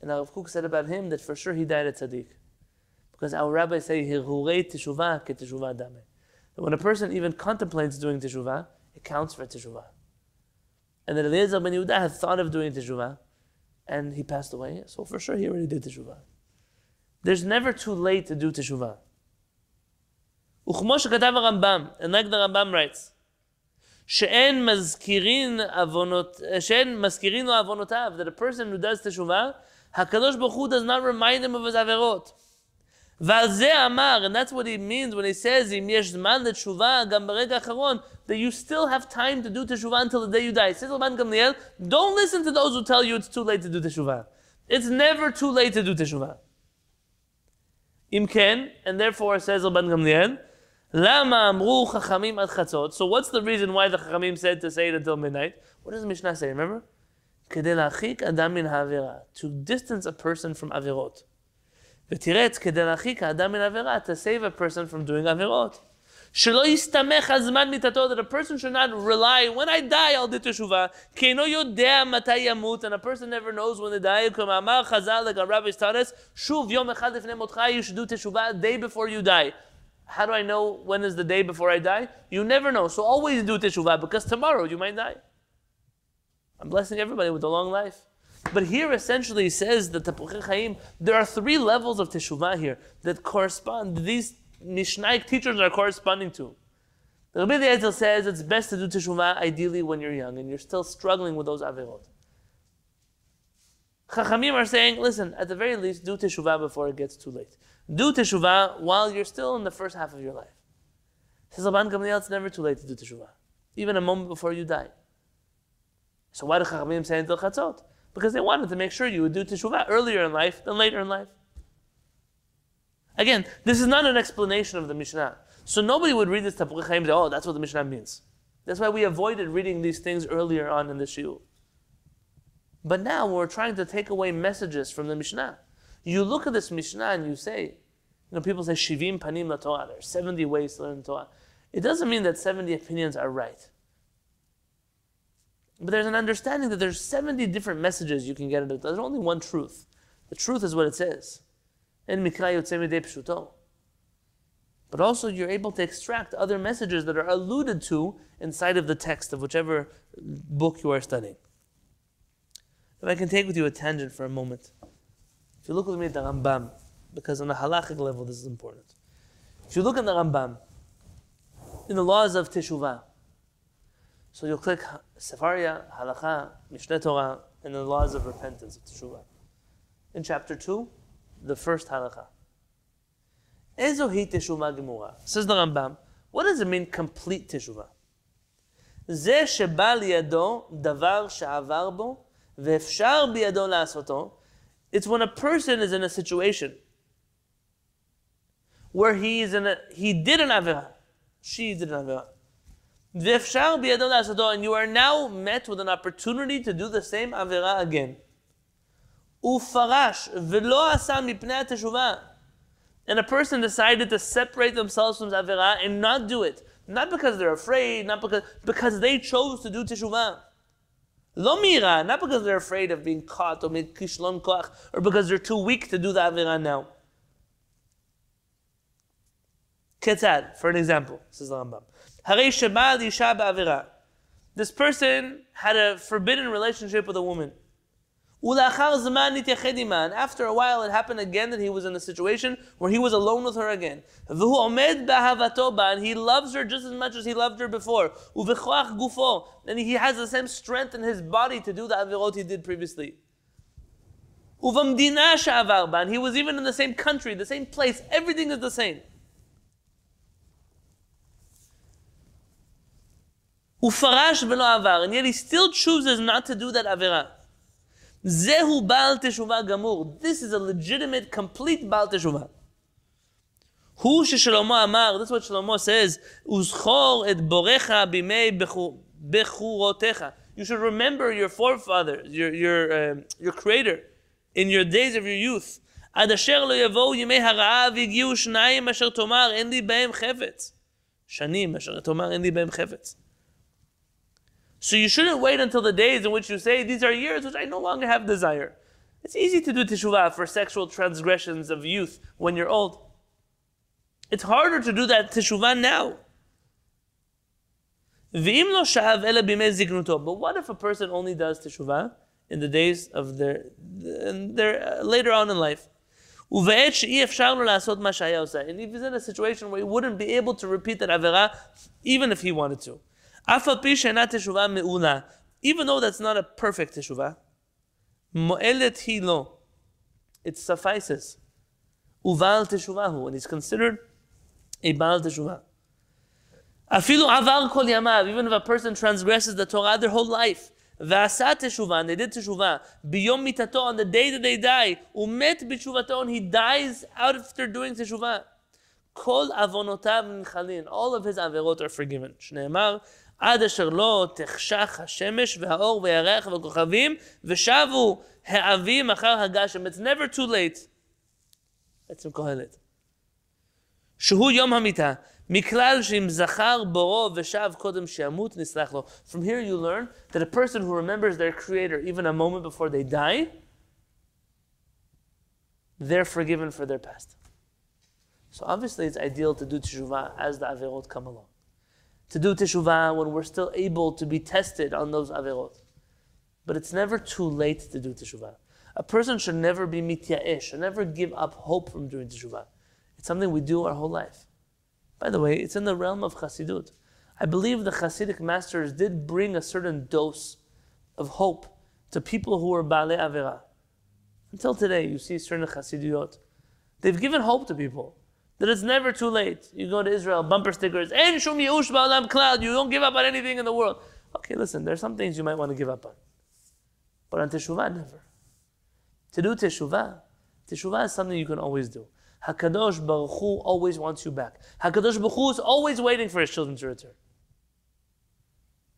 And Rav Kook said about him that for sure he died at tzaddik. Because our rabbis say, Hirurei teshuvah ke teshuvah dame. That when a person even contemplates doing teshuvah, it counts for teshuvah. And then Eliezer ben Yehuda had thought of doing teshuvah, and he passed away. So for sure he already did teshuvah. There's never too late to do teshuvah. וכמו שכתב הרמב"ם, and like the Rambam writes, שאין מזכירין עוונות, שאין מזכירין לו עוונותיו, that a person who does teshuvah, הקדוש ברוך הוא does not remind him of his עבירות. ועל זה אמר, and that's what he means when he says, אם יש זמן לתשובה גם ברגע האחרון, that you still have time to do teshuvah until the day you die. Says Rabban Gamliel, don't listen to those who tell you it's too late to do teshuvah. It's never too late to do teshuvah. Im ken, and therefore says Rabban Gamliel, Lama amru chachamim ad chatzot. So what's the reason why the chachamim said to say it until midnight? What does the Mishnah say? Remember? Kedei adam min ha'avera. To distance a person from averot. ותירץ כדי להרחיק האדם מן עבירה, to save a person from doing עבירות. שלא יסתמך על זמן מיתתו, that a person should not rely, when I die I'll do תשובה, כי אינו יודע מתי ימות, and a person never knows when they die, כמאמר חז"ל, like our rabbis taught us, שוב יום אחד לפני מותך, you should do תשובה day before you die. How do I know when is the day before I die? You never know, so always do teshuvah, because tomorrow you might die. I'm blessing everybody with a long life. But here essentially he says that Tapuchei Chaim, there are three levels of teshuvah here that correspond, these Mishnaic teachers are corresponding to. The Rabbi Eliezer says it's best to do teshuvah ideally when you're young and you're still struggling with those avirot. Chachamim are saying, listen, at the very least, do teshuvah before it gets too late. Do teshuvah while you're still in the first half of your life. Says Rabban Gamliel, it's never too late to do teshuvah, even a moment before you die. So why do Chachamim say until chatzot? because they wanted to make sure you would do teshuvah earlier in life than later in life. Again, this is not an explanation of the Mishnah. So nobody would read this Tapuch and say, oh, that's what the Mishnah means. That's why we avoided reading these things earlier on in the Shiur. But now we're trying to take away messages from the Mishnah. You look at this Mishnah and you say, you know, people say Shivim Panim La Torah. There are 70 ways to learn Torah. It doesn't mean that 70 opinions are right. But there's an understanding that there's 70 different messages you can get out of it. There's only one truth. The truth is what it says. But also you're able to extract other messages that are alluded to inside of the text of whichever book you are studying. If I can take with you a tangent for a moment. If you look with me at the Rambam, because on a halachic level this is important. If you look at the Rambam, in the laws of Teshuvah, so you'll click Sefaria, Halacha, Mishneh Torah, and the laws of repentance of Teshuvah. In chapter 2, the first Halacha. Ezohi Teshuvah gemurah Says the Rambam, what does it mean complete Teshuvah? Zeh shebal yado davar שעבר ואפשר בידו לעשותו, it's when a person is in a situation where he is in a, he did an avera, she did an avera. ואפשר בידו לעשותו, and you are now met with an opportunity to do the same avera again. ופרש ולא עשה מפני התשובה. And a person decided to separate themselves from avera and not do it. Not because they're afraid, not because because they chose to do teshuvah. Lo mira, not because they're afraid of being caught or kishlon koach, or because they're too weak to do the avira now. Ketzad, for an example, says the Rambam. Harei shema isha ba'avira. This person had a forbidden relationship with a woman. After a while, it happened again that he was in a situation where he was alone with her again. And he loves her just as much as he loved her before. And he has the same strength in his body to do the avirot he did previously. And he was even in the same country, the same place. Everything is the same. And yet he still chooses not to do that avirah. Zehu Baal Teshuvah Gamur. This is a legitimate, complete Baal Teshuvah. Hu sheshlomo amar, that's what Shlomo says, Uzchor et borecha bimei bechurotecha. You should remember your forefathers, your, your, um, your creator, in your days of your youth. עד אשר לא יבואו ימי הרעה והגיעו שניים אשר תאמר אין לי בהם חפץ. שנים אשר תאמר אין לי בהם חפץ. So you shouldn't wait until the days in which you say, These are years which I no longer have desire. It's easy to do teshuvah for sexual transgressions of youth when you're old. It's harder to do that teshuvah now. But what if a person only does teshuvah in the days of their, their uh, later on in life? And if he's in a situation where he wouldn't be able to repeat that avera, even if he wanted to. Even though that's not a perfect teshuvah, mo'elet hilo, it suffices. Uval teshuvahu, and he's considered a baal teshuvah. Afilu avar kol yamav, even if a person transgresses the Torah their whole life, ועשה תשובה, and they did תשובה, ביום מיתתו, on the day that they die, umet בתשובתו, and he dies out after doing תשובה. כל עוונותיו ננחלין, all of his עבירות are forgiven. שנאמר, עד אשר לא תחשך השמש והאור והירח והכוכבים, ושבו האבים אחר הגשם. It's never too late. בעצם קהלת. שהוא יום המיתה. מכלל שאם זכר בורו ושב קודם שימות, נסלח לו. From here you learn that a person who remembers their creator even a moment before they die, they're forgiven for their past. So obviously it's ideal to do teshuvah as the averot come along to do teshuvah when we're still able to be tested on those averot. But it's never too late to do teshuvah. A person should never be mitya'esh, should never give up hope from doing teshuvah. It's something we do our whole life. By the way, it's in the realm of chassidut. I believe the Hasidic masters did bring a certain dose of hope to people who were Baalei Avera. Until today, you see certain Hasidiyot. They've given hope to people that it's never too late. You go to Israel, bumper stickers, En shum yush ba'alam cloud. You don't give up on anything in the world. Okay, listen, there's some things you might want to give up on. But on teshuvah, never. To do teshuvah, teshuvah is something you can always do. Hakadosh Baruch Hu always wants you back. Hakadosh Baruch Hu is always waiting for his children to return.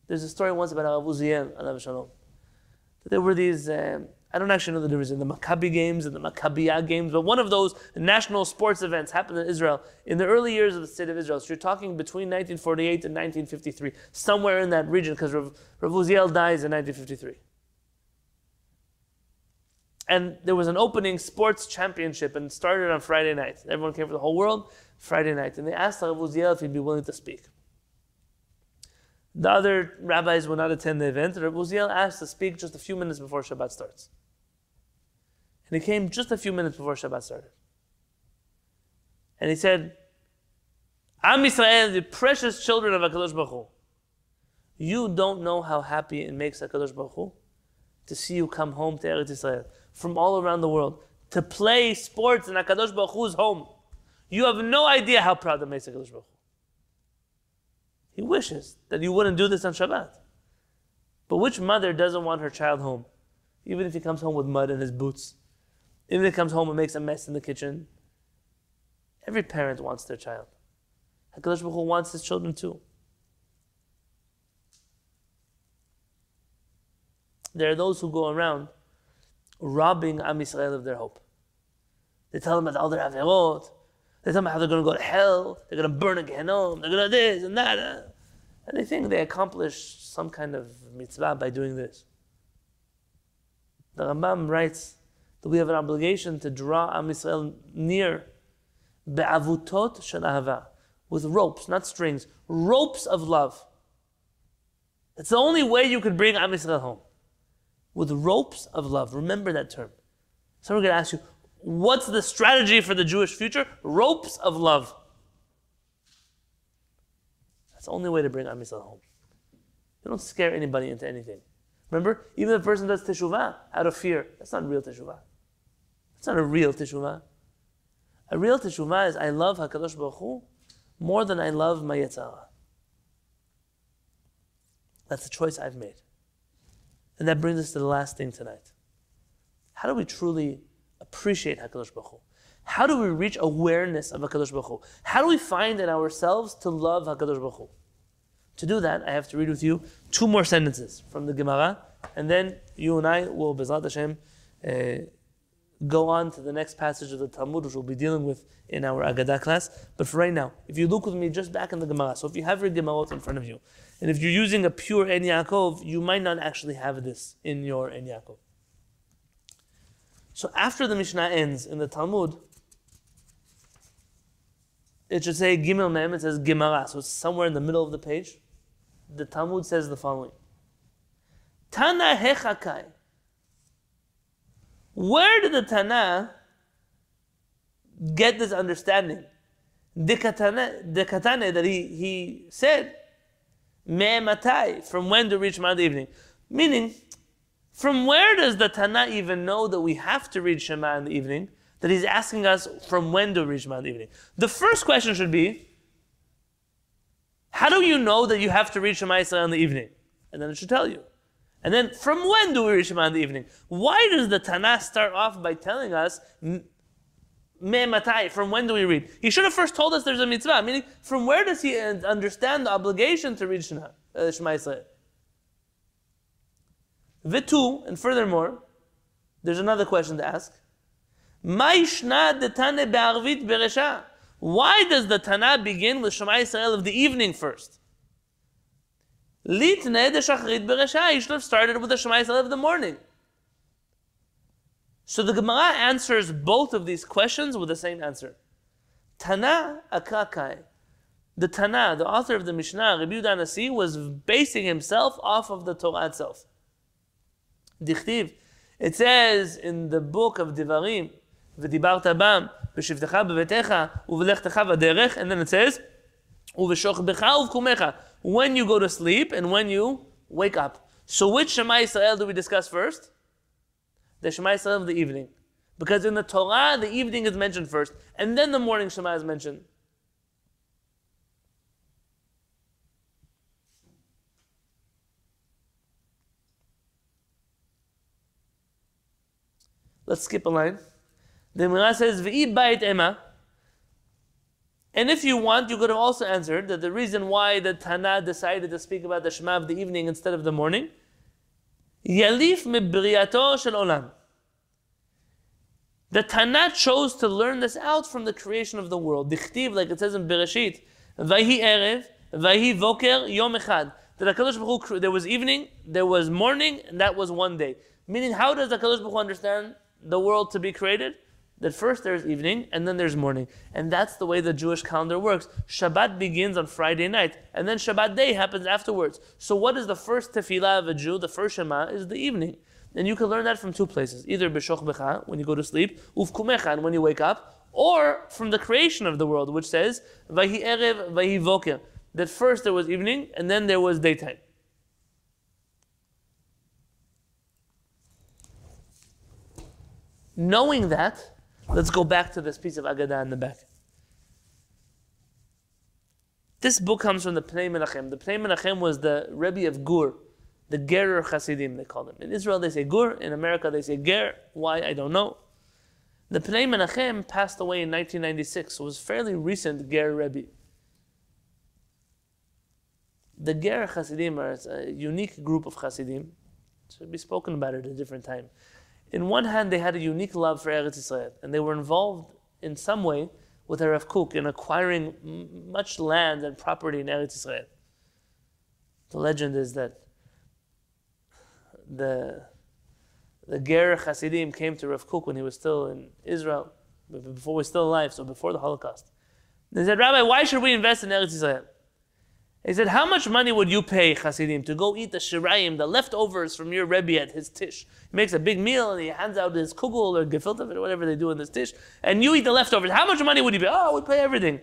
There's a story once about Rav Uziel, Shalom. That there were these um, I don't actually know the difference in the Maccabi games and the Maccabiah games, but one of those national sports events happened in Israel in the early years of the state of Israel. So you're talking between 1948 and 1953, somewhere in that region, because Rav, Rav Uziel dies in 1953. And there was an opening sports championship and started on Friday night. Everyone came from the whole world Friday night. And they asked Rav Uziel if he'd be willing to speak. The other rabbis would not attend the event. Rav Uziel asked to speak just a few minutes before Shabbat starts. And he came just a few minutes before Shabbat started. And he said, Am Yisrael, the precious children of HaKadosh Baruch Hu. You don't know how happy it makes HaKadosh Baruch Hu to see you come home to Eretz Yisrael from all around the world to play sports in HaKadosh Baruch Hu's home. You have no idea how proud that makes HaKadosh Baruch Hu. He wishes that you wouldn't do this on Shabbat. But which mother doesn't want her child home? Even if he comes home with mud in his boots. Even if he comes home and makes a mess in the kitchen. Every parent wants their child. HaKadosh Baruch Hu wants his children too. There are those who go around robbing Am Yisrael of their hope. They tell them about all their averot. They tell them how they're going to go to hell. They're going to burn a Gehenom. They're going to this and that. And they think they accomplish some kind of mitzvah by doing this. The Rambam writes that we have an obligation to draw Am Yisrael near be'avutot shel with ropes, not strings, ropes of love. It's the only way you could bring Am Yisrael home with ropes of love. Remember that term. Someone going to ask you, what's the strategy for the Jewish future? Ropes of love. That's the only way to bring Am Yisrael home. You don't scare anybody into anything. Remember, even a person does teshuvah out of fear, that's not real teshuvah. That's not a real teshuvah. A real teshuvah is I love Hakadosh Baruch Hu more than I love my Yetzer Hara. That's the choice I've made. And that brings us to the last thing tonight. How do we truly appreciate HaKadosh Baruch Hu? How do we reach awareness of HaKadosh Baruch Hu? How do we find in ourselves to love HaKadosh Baruch Hu? To do that, I have to read with you two more sentences from the Gemara, and then you and I will, Bezat Hashem, uh, go on to the next passage of the Talmud, which we'll be dealing with in our Agadah class. But for right now, if you look with me just back in the Gemara, so if you have your Gemarot in front of you, and if you're using a pure En Yaakov, you might not actually have this in your En Yaakov. So after the Mishnah ends in the Talmud, it should say Gimel Mem, it says Gemara, so it's somewhere in the middle of the page. The Talmud says the following Tana Hechakai. Where did the Tana get this understanding? The katane that he, he said me matai, from when to reach the evening. Meaning, from where does the Tana even know that we have to read Shema in the evening? That he's asking us from when to read Shema in the evening. The first question should be, how do you know that you have to read Shema in the evening? And then it should tell you. And then, from when do we read Shema in the evening? Why does the Tana start off by telling us me matai, from when do we read? He should have first told us there's a mitzvah, meaning from where does he understand the obligation to read Shema, uh, Shema Yisrael? Vitu, and furthermore, there's another question to ask. Why does the Tana begin with Shema Yisrael of the evening first? Litne de Shachrit Beresha. He should have started with the Shema Yisrael of the morning. So the Gemara answers both of these questions with the same answer. Tana Akakai. The Tana, the author of the Mishnah, Rabbi Yudan Nasi, was basing himself off of the Torah itself. Dichtiv. It says in the book of Devarim, ודיברת בם, בשבתך בביתך, ובלכתך בדרך, and then it says, ובשוכבך ובקומך, when you go to sleep and when you wake up. So which Shema Yisrael do we discuss first? the Shema Yisrael of the evening. Because in the Torah, the evening is mentioned first, and then the morning Shema is mentioned. Let's skip a line. The Gemara says, "V'i bait ema." And if you want, you could have also answered that the reason why the Tana decided to speak about the Shema of the evening instead of the morning Yalif mibriyato shel olam. The Tanat chose to learn this out from the creation of the world. Dichtiv, like it says in Bereshit, Vayhi erev, Vayhi voker, yom echad. That Baruch Hu, there was evening, there was morning, and that was one day. Meaning, how does HaKadosh Baruch Hu understand the world to be created? That first there's evening and then there's morning. And that's the way the Jewish calendar works. Shabbat begins on Friday night, and then Shabbat day happens afterwards. So, what is the first tefillah of a Jew? The first Shema is the evening. And you can learn that from two places either B'shoch Becha, when you go to sleep, Ufkumecha, and when you wake up, or from the creation of the world, which says, Vahi Erev, Vahi Voker, that first there was evening and then there was daytime. Knowing that, let's go back to this piece of Agadah in the back. This book comes from the Pnei Menachem. The Pnei Menachem was the Rebbe of Gur, the Gerer Hasidim, they call them. In Israel, they say Gur. In America, they say Ger. Why, I don't know. The Pnei Menachem passed away in 1996, so it was fairly recent Ger Rebbe. The Ger Hasidim are a unique group of Hasidim. Should be spoken about at a different time. In one hand, they had a unique love for Eretz Israel, and they were involved in some way with Rav Kook in acquiring m- much land and property in Eretz Israel. The legend is that the the Ger Hasidim came to Rav Kook when he was still in Israel, before he was still alive, so before the Holocaust. They said, Rabbi, why should we invest in Eretz Israel? He said, How much money would you pay, Hasidim, to go eat the shirayim, the leftovers from your Rebbe at his tish? He makes a big meal and he hands out his kugel or gefilte or whatever they do in this tish, and you eat the leftovers. How much money would you pay? Oh, we pay everything.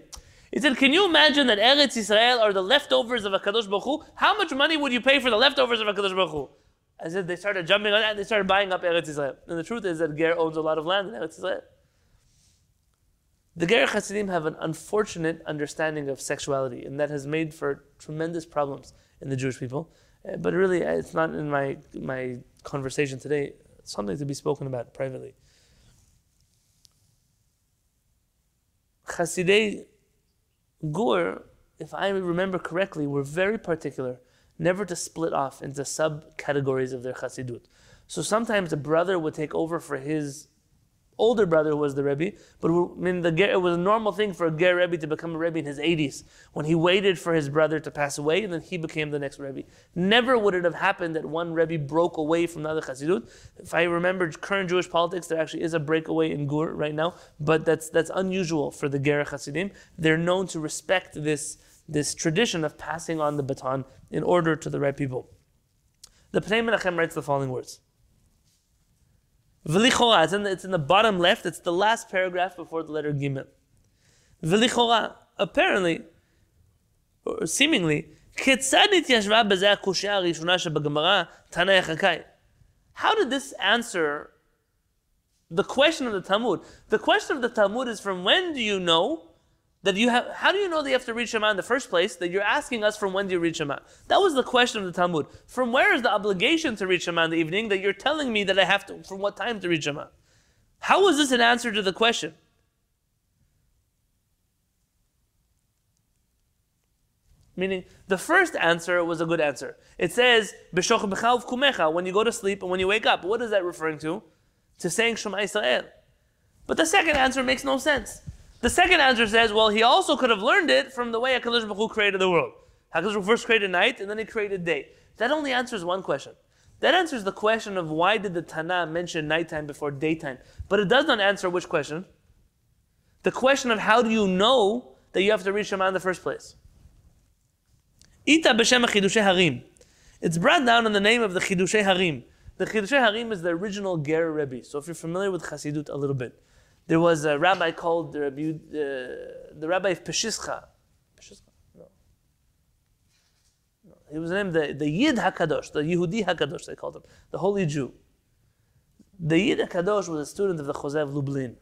He said, Can you imagine that Eretz Israel are the leftovers of a Kadosh Baruch Hu? How much money would you pay for the leftovers of a Kadosh Baruch Hu? I said they started jumping on that, they started buying up Eretz Israel. And the truth is that Ger owns a lot of land in Eretz Israel. The Ger Hasidim have an unfortunate understanding of sexuality, and that has made for tremendous problems in the Jewish people. Uh, but really, uh, it's not in my, my conversation today. It's something to be spoken about privately. Hasidei Gur, if I remember correctly, were very particular never to split off into subcategories of their chassidut. So sometimes a brother would take over for his older brother who was the Rebbe, but I mean, the, it was a normal thing for a Ger Rebbe to become a Rebbe in his 80s, when he waited for his brother to pass away, and then he became the next Rebbe. Never would it have happened that one Rebbe broke away from the other Chassidut. If I remember current Jewish politics, there actually is a breakaway in Gur right now, but that's, that's unusual for the Ger Chassidim. They're known to respect this this tradition of passing on the baton in order to the right people. The Pnei Menachem writes the following words. V'lichora, it's in, the, it's in the bottom left, it's the last paragraph before the letter Gimel. V'lichora, apparently, or seemingly, how did this answer the question of the Talmud? The question of the Talmud is from when do you know that you have, how do you know that you have to read Shema in the first place? That you're asking us from when do you read Shema? That was the question of the Talmud. From where is the obligation to read Shema in the evening that you're telling me that I have to, from what time to read Shema? How was this an answer to the question? Meaning, the first answer was a good answer. It says, kumecha, when you go to sleep and when you wake up. What is that referring to? To saying Shema Israel. But the second answer makes no sense. The second answer says, well, he also could have learned it from the way HaKadosh Baruch Hu created the world. HaKadosh Baruch Hu first created night, and then he created day. That only answers one question. That answers the question of why did the Tana mention nighttime before daytime. But it does not answer which question? The question of how do you know that you have to read Shema in the first place? Ita b'shem. It's brought down in the name of the Chidushei Harim. The Chidushei Harim is the original Ger Rebbe. So if you're familiar with Chassidut a little bit, there was a rabbi called the, Rabbi, uh, the rabbi of Peshischa. Peshischa? No. no. He was named the, the Yid HaKadosh, the Yehudi HaKadosh, they called him, the Holy Jew. The Yid HaKadosh was a student of the Chosev Lublin,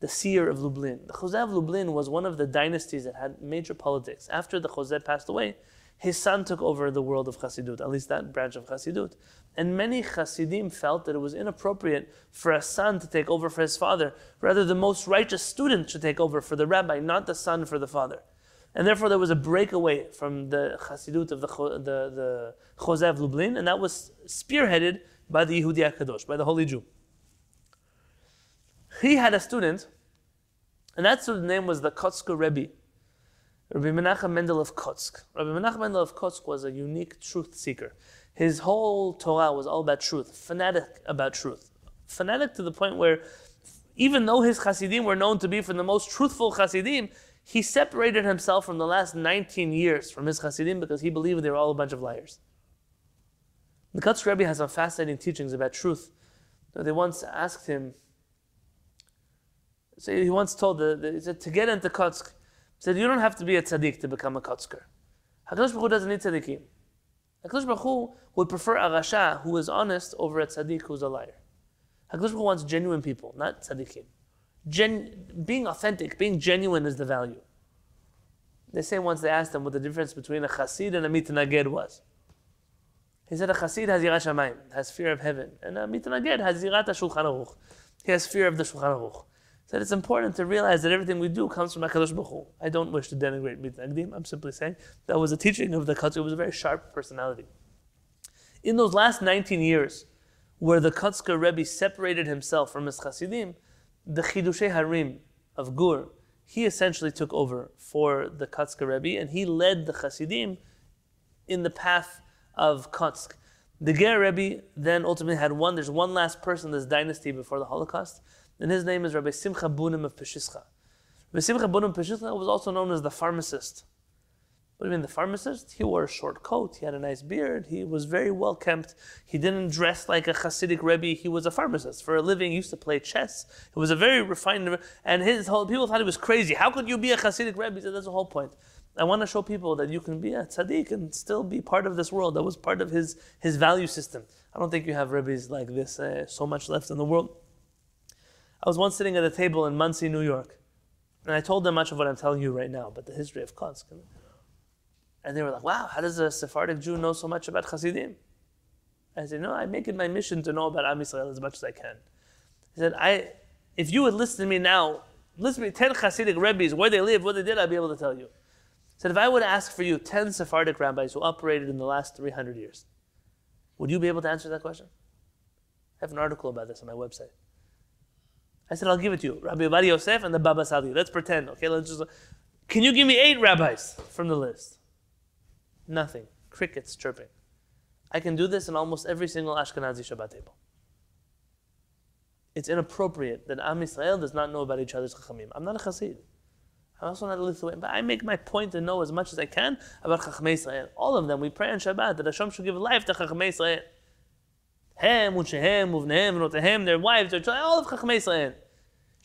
the seer of Lublin. The Chosev Lublin was one of the dynasties that had major politics. After the Chosev passed away, his son took over the world of Chassidut, at least that branch of Chassidut. And many Chassidim felt that it was inappropriate for a son to take over for his father. Rather, the most righteous student should take over for the rabbi, not the son for the father. And therefore, there was a breakaway from the Chassidut of the, the, the Chosev Lublin, and that was spearheaded by the Yehudi HaKadosh, by the Holy Jew. He had a student, and that student's name was the Kotzker Rebbe. Rabbi Menachem Mendel of Kotsk. Rabbi Menachem Mendel of Kotsk was a unique truth seeker. His whole Torah was all about truth, fanatic about truth. Fanatic to the point where, even though his Hasidim were known to be from the most truthful Hasidim, he separated himself from the last 19 years from his Hasidim because he believed they were all a bunch of liars. The Kotsk Rebbe has some fascinating teachings about truth. They once asked him, So he once told the, the he said to get into he said you don't have to be a tzaddik to become a Kotzker. Hakadosh Baruch Hu doesn't need tzaddikim. Hakadosh Baruch Hu would prefer a rasha who is honest over a tzaddik who's a liar. Hakadosh Baruch Hu wants genuine people, not tzaddikim. Gen, being authentic, being genuine is the value. They say once they asked him what the difference between a chassid and a mitnaged was. He said a chassid has yirat shamayim, has fear of heaven, and a mitnaged has yirat shulchan aruch. He has fear of the shulchan aruch. Said it's important to realize that everything we do comes from Hakadosh Baruch Hu. I don't wish to denigrate mitnagdim. I'm simply saying that was a teaching of the Kotzker. It was a very sharp personality. In those last 19 years, where the Kotzker Rebbe separated himself from his chassidim, the Chidushei Harim of Gur, he essentially took over for the Kotzker Rebbe and he led the Chassidim in the path of Kotzk. The Ger Rebbe then ultimately had one, there's one last person in this dynasty before the Holocaust, and his name is Rabbi Simcha Bunim of Peshischa. Rabbi Simcha Bunim of Peshischa was also known as the pharmacist. What do you mean, the pharmacist? He wore a short coat, he had a nice beard, he was very well kept, he didn't dress like a Hasidic Rebbe, he was a pharmacist. For a living, he used to play chess. It was a very refined, and his whole, people thought he was crazy. How could you be a Hasidic Rebbe? He said, that's the whole point. I want to show people that you can be a tzaddik and still be part of this world. That was part of his, his value system. I don't think you have Rebbe's like this uh, so much left in the world. I was once sitting at a table in Monsey, New York, and I told them much of what I'm telling you right now, but the history of Kotzk. And they were like, wow, how does a Sephardic Jew know so much about Hasidim? I said, no, I make it my mission to know about Am Yisrael as much as I can. He said, I, if you would listen to me now, listen to me, 10 Hasidic rabbis, where they live, what they did, I'd be able to tell you. He said, if I would ask for you 10 Sephardic rabbis who operated in the last 300 years, would you be able to answer that question? I have an article about this on my website. I said, I'll give it to you. Rabbi Ovadia Yosef and the Baba Sali. Let's pretend, okay? Let's just. Can you give me eight rabbis from the list? Nothing. Crickets chirping. I can do this in almost every single Ashkenazi Shabbat table. It's inappropriate that Am Yisrael does not know about each other's Chachamim. I'm not a Chassid. I'm also not a Lithuanian, but I make my point to know as much as I can about Chachamei Israel. All of them, we pray on Shabbat that Hashem should give life to Chachamei Israel. Hem, Unshehem, Uvnehem, Rotehem, their wives, their children, all of Chachamei Israel.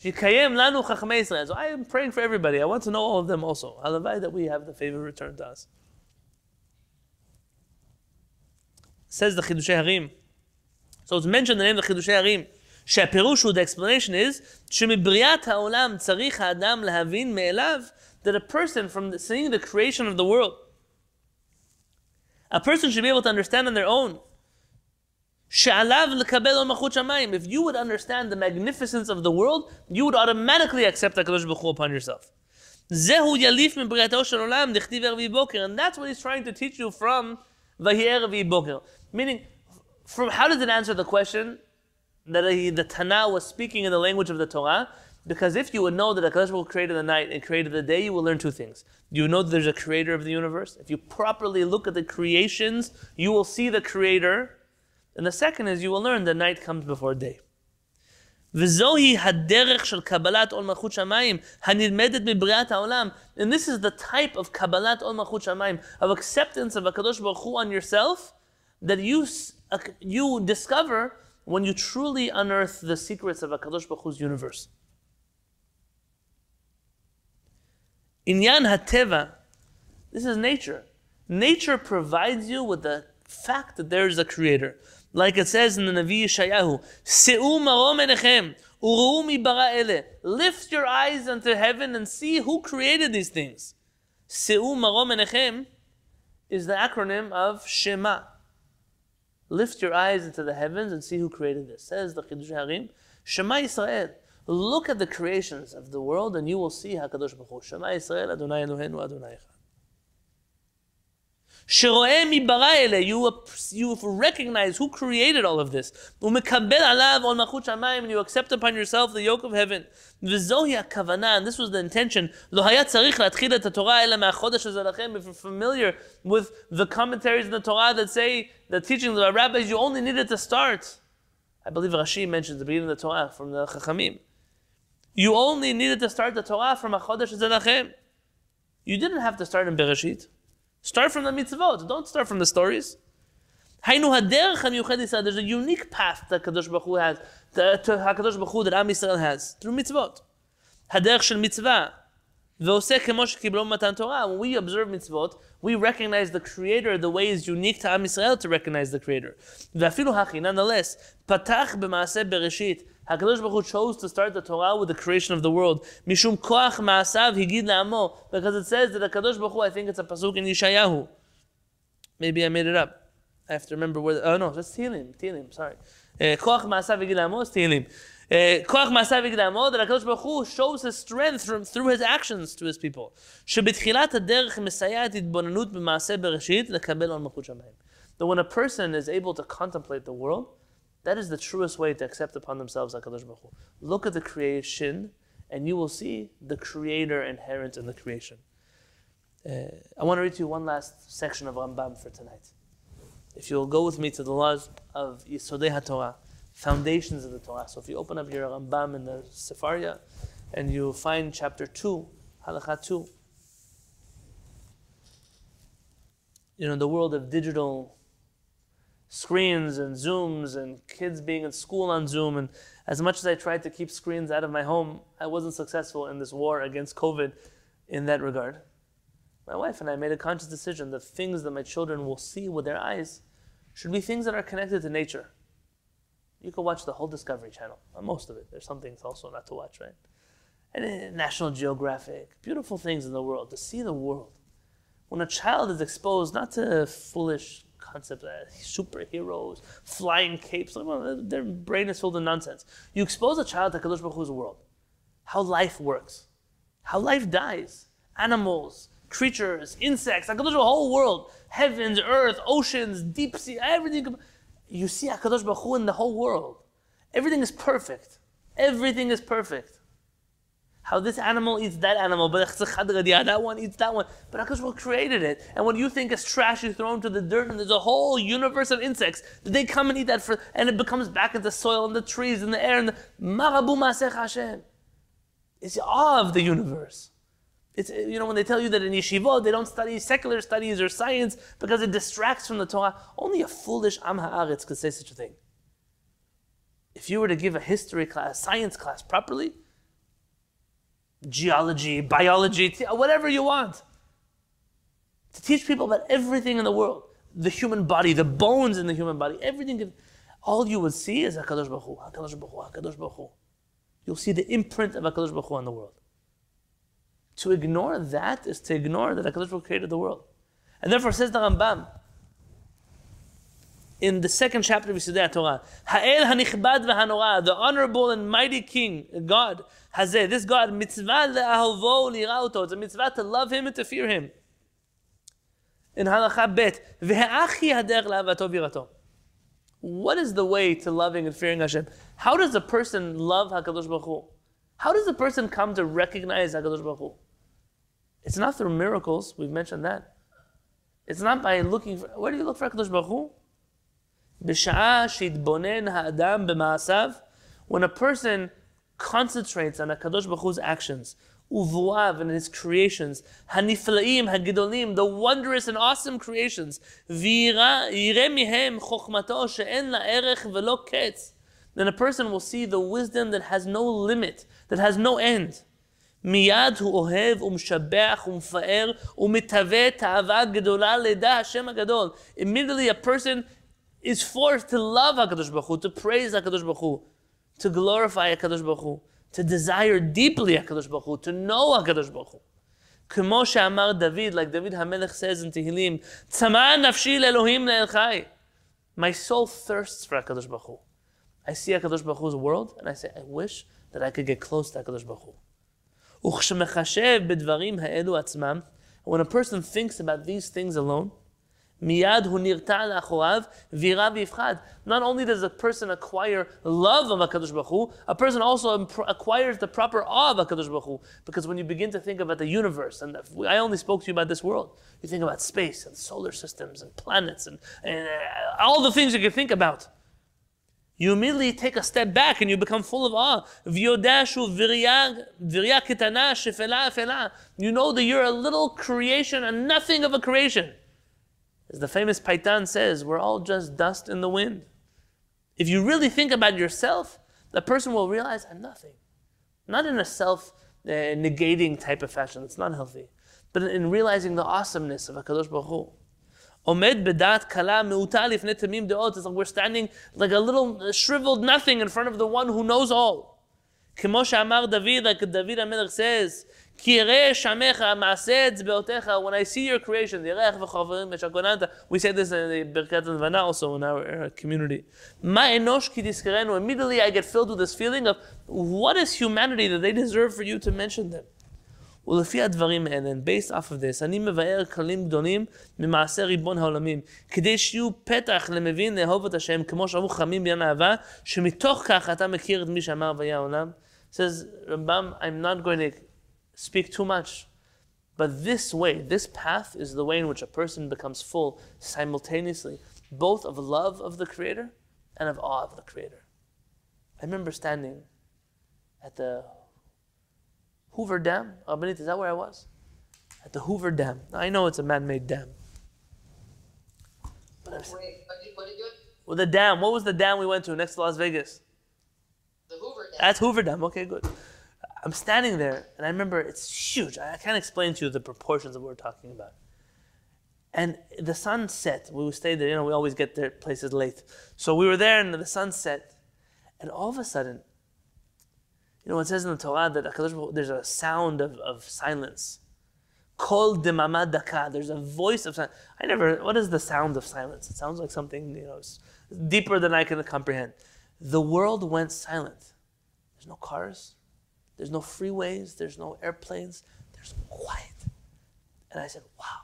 Shikayem lanu Chachamei Israel. So I am praying for everybody. I want to know all of them also. Halavai that we have the favor returned to us. says the Chidushei Harim. So it's mentioned the name of the Chidushei Harim. שהפירוש הוא, the explanation is, שמבריאת העולם צריך האדם להבין מאליו that a person from the, seeing the creation of the world, a person should be able to understand on their own. if you would understand the magnificence of the world, you would automatically accept HaKadosh Baruch Hu upon yourself. And that's what he's trying to teach you from Meaning, from how does it answer the question that he, the Tana was speaking in the language of the Torah? Because if you would know that HaKadosh Baruch Hu created the night and created the day, you will learn two things. You know that there's a creator of the universe. If you properly look at the creations, you will see the creator And the second is you will learn that night comes before day. וזוהי הדרך של קבלת עול מלכות שמיים הנלמדת מבריאת העולם. And this is the type of קבלת עול מלכות שמיים, of acceptance of HaKadosh Baruch Hu on yourself, that you, uh, you discover when you truly unearth the secrets of HaKadosh Baruch Hu's universe. Inyan HaTeva, this is nature. Nature provides you with the fact that there is a creator. Like it says in the Navi Yeshayahu, Se'u marom enechem, uru'u mi bara ele. Lift your eyes unto heaven and see who created these things. Se'u marom enechem is the acronym of Shema. Lift your eyes into the heavens and see who created this. Says the Chidush Harim, Shema Yisrael. Look at the creations of the world and you will see HaKadosh Baruch Hu. Shema Yisrael, Adonai Eloheinu, Adonai Echad. You, you recognize who created all of this. And you accept upon yourself the yoke of heaven. And this was the intention. If you're familiar with the commentaries in the Torah that say the teachings of our rabbis, you only needed to start. I believe Rashi mentions the beginning of the Torah from the Chachamim. You only needed to start the Torah from Achodesh Zedachem. You didn't have to start in Bereshit. Start from the mitzvot. Don't start from the stories. There's a unique path that Kadosh Baruch Hu has, that, uh, to Hakadosh Baruch Hu that Am Yisrael has through mitzvot. Haderch shel mitzvah. When we observe mitzvot, we recognize the Creator the way is unique to Am Yisrael to recognize the Creator. Nonetheless, patach b'maaseh bereshit. HaKadosh Baruch Hu chose to start the Torah with the creation of the world. משום כוח מעשיו הגיד לעמו. Because it says that HaKadosh Baruch Hu, I think it's a pasuk in Yeshayahu. Maybe I made it up. I have to remember where, the, oh no, that's Tehillim, Tehillim, sorry. כוח מעשיו הגיד לעמו is Tehillim. כוח מעשיו יגיד לעמוד, אלא הקדוש ברוך הוא shows his strength from, through his actions to his people. שבתחילת הדרך מסייעת התבוננות במעשה בראשית לקבל על מלכות שמיים. That when a person is able to contemplate the world, that is the truest way to accept upon themselves HaKadosh Baruch Hu. Look at the creation, and you will see the Creator inherent in the creation. Uh, I want to read to you one last section of Rambam for tonight. If you'll go with me to the laws of Yisodei HaTorah, foundations of the Torah. So if you open up your Rambam in the Sefaria, and you find chapter 2, Halakha 2, you know, the world of digital screens and Zooms and kids being in school on Zoom. And as much as I tried to keep screens out of my home, I wasn't successful in this war against COVID in that regard. My wife and I made a conscious decision that things that my children will see with their eyes should be things that are connected to nature. You can watch the whole Discovery Channel, most of it. There's some things also not to watch, right? And National Geographic, beautiful things in the world, to see the world. When a child is exposed not to foolish concepts, uh, superheroes, flying capes, their brain is filled with nonsense. You expose a child to Kadosh Baruch Hu's world, how life works, how life dies, animals, creatures, insects, like the whole world, heavens, earth, oceans, deep sea, everything. You see HaKadosh Baruch Hu in the whole world. Everything is perfect. Everything is perfect. How this animal eats that animal, but that one eats that one. But Baruch created it. And what you think is trash, you throw into the dirt, and there's a whole universe of insects. They come and eat that, for, and it becomes back into soil and the trees and the air and the Marabu Masech Hashem. It's the awe of the universe. It's, you know, when they tell you that in yeshivot they don't study secular studies or science because it distracts from the Torah, only a foolish Am Haaretz could say such a thing. If you were to give a history class, science class properly, geology, biology, whatever you want, to teach people about everything in the world, the human body, the bones in the human body, everything, all you would see is HaKadosh Baruch Hu, HaKadosh Baruch Hu, HaKadosh Baruch Hu. You'll see the imprint of HaKadosh Baruch Hu on the world. To ignore that is to ignore that HaKadosh Baruch created the world. And therefore says the Rambam, in the second chapter of Yisudei Torah, Ha'el hanichbad v'hanora, the honorable and mighty King, God, Hazeh, this God, mitzvah le'ahovo li'ra'uto, it's a mitzvah to love Him and to fear Him. In Halacha Bet, hader la'avato v'irato. What is the way to loving and fearing Hashem? How does a person love HaKadosh Baruch Hu? How does a person come to recognize HaKadosh Baruch Hu? It's not through miracles, we've mentioned that. It's not by looking for, where do you look for HaKadosh Baruch Hu? בשעה שהתבונן האדם במעשיו, when a person concentrates on HaKadosh Baruch Hu's actions, uvuav and his creations, haniflaim, hagidolim, the wondrous and awesome creations, ויראה מהם חוכמתו שאין לה ערך ולא קץ, then a person will see the wisdom that has no limit, that has no end. מיד הוא אוהב ומשבח ומפאר ומתהווה תאווה גדולה לדע השם הגדול. Immediately a person is forced to love HaKadosh Baruch Hu, to praise HaKadosh Baruch Hu, to glorify HaKadosh Baruch Hu, to desire deeply HaKadosh Baruch Hu, to know HaKadosh Baruch Hu. כמו שאמר דוד, like David HaMelech says in Tehillim, צמא נפשי לאלוהים לאל חי. My soul thirsts for HaKadosh Baruch Hu. I see HaKadosh Baruch Hu's world, and I say, I wish that I could get close to HaKadosh Baruch Hu. וכשמחשב בדברים האלו עצמם, when a person thinks about these things alone, Miyad hu nirta lachoav vira. Not only does a person acquire love of Hakadosh Baruch Hu, a person also acquires the proper awe of Hakadosh Baruch Hu. Because when you begin to think about the universe, and I only spoke to you about this world, you think about space and solar systems and planets and, and uh, all the things you can think about. You immediately take a step back and you become full of awe. You know that you're a little creation and nothing of a creation. As the famous Paitan says, we're all just dust in the wind. If you really think about yourself, the person will realize I'm nothing. Not in a self uh, negating type of fashion, it's not healthy, but in realizing the awesomeness of HaKadosh Baruch Hu. Omed bedat kala me'uta netamim de'ot. It's like we're standing like a little shriveled nothing in front of the one who knows all. Kemo she'amar David, like David HaMelech says, when I see your creation, we say this in the Birkat HaLevana also in our community. Immediately I get filled with this feeling of what is humanity that they deserve for you to mention them. ולפי הדברים based off of this, says, Rambam, I'm not going to speak too much, but this way, this path is the way in which a person becomes full simultaneously, both of love of the Creator and of awe of the Creator. I remember standing at the Hoover Dam. Oh, Benita, is that where I was? At the Hoover Dam. I know it's a man-made dam. But Wait, what did, what did you do? Well, the dam. What was the dam we went to next to Las Vegas? The Hoover Dam. That's Hoover Dam. Okay, good. I'm standing there, and I remember it's huge. I can't explain to you the proportions of what we're talking about. And the sun set. We stayed there. You know, we always get there places late. So we were there, and the sun set. And all of a sudden, you know, it says in the Torah that there's a sound of, of silence. Kol demama daka. There's a voice of silence. I never. What is the sound of silence? It sounds like something you know deeper than I can comprehend. The world went silent. There's no cars. There's no freeways. There's no airplanes. There's quiet. And I said, "Wow,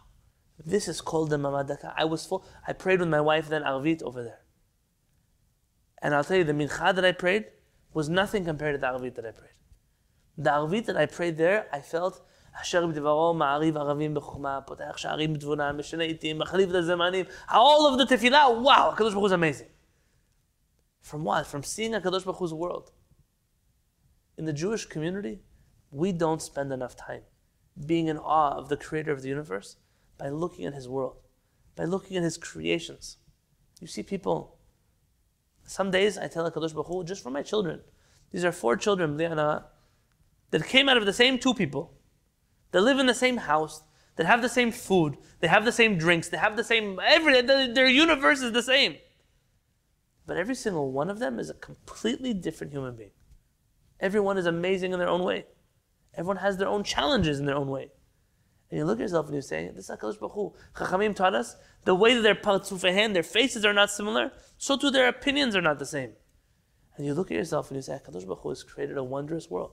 this is called the mamadaka." I was full. I prayed with my wife then Arvit over there. And I'll tell you, the mincha that I prayed was nothing compared to the Arvit that I prayed. The Arvit that I prayed there, I felt, אשר בדברו מעריב ערבים בחוכמה, פותח שערים בתבונה, משנה עיתים, מחליף את הזמנים, all of the tefillah, wow, HaKadosh Baruch Hu is amazing. From what? From seeing HaKadosh Baruch Hu's world. In the Jewish community, we don't spend enough time being in awe of the creator of the universe by looking at his world, by looking at his creations. You see people some days I tell HaKadosh Baruch Hu, just for my children. These are four children, that came out of the same two people. They live in the same house, that have the same food, they have the same drinks, they have the same, every, their universe is the same. But every single one of them is a completely different human being. Everyone is amazing in their own way. Everyone has their own challenges in their own way. And you look at yourself and you say, this is HaKadosh Baruch Hu. Chachamim taught us, the way that their partzufehen, their faces are not similar, so too their opinions are not the same. And you look at yourself and you say, HaKadosh Baruch Hu has created a wondrous world.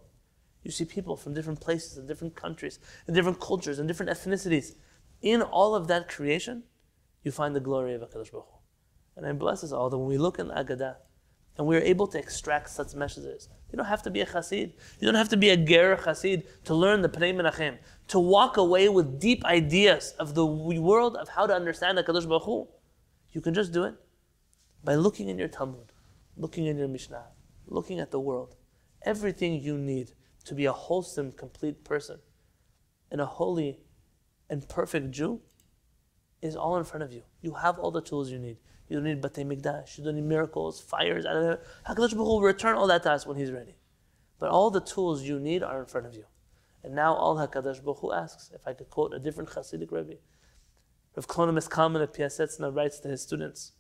You see people from different places and different countries and different cultures and different ethnicities. In all of that creation, you find the glory of HaKadosh Baruch Hu. And I bless us all that when we look in the Agadah and we're able to extract such messages, you don't have to be a chassid. You don't have to be a ger chassid to learn the Pnei Menachem, to walk away with deep ideas of the world of how to understand the Kadosh Baruch Hu. You can just do it by looking in your Talmud, looking in your Mishnah, looking at the world. Everything you need to be a wholesome, complete person and a holy and perfect Jew is all in front of you. You have all the tools you need. You don't need Batei Mikdash. You don't need miracles, fires. HaKadosh Baruch will return all that to us when He's ready. But all the tools you need are in front of you. And now all HaKadosh Baruch Hu asks, if I could quote a different Hasidic Rebbe, Rav Klonim Kalman at Piasetzna writes to his students,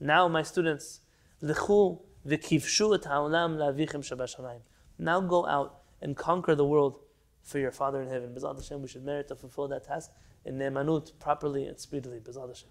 Now my students, Lechu v'kivshu et ha'olam la'avichem shabashamayim. Now go out and conquer the world for your Father in heaven. B'ezrat Hashem, we should merit to fulfill that task in ne'emanut, properly and speedily. B'ezrat Hashem.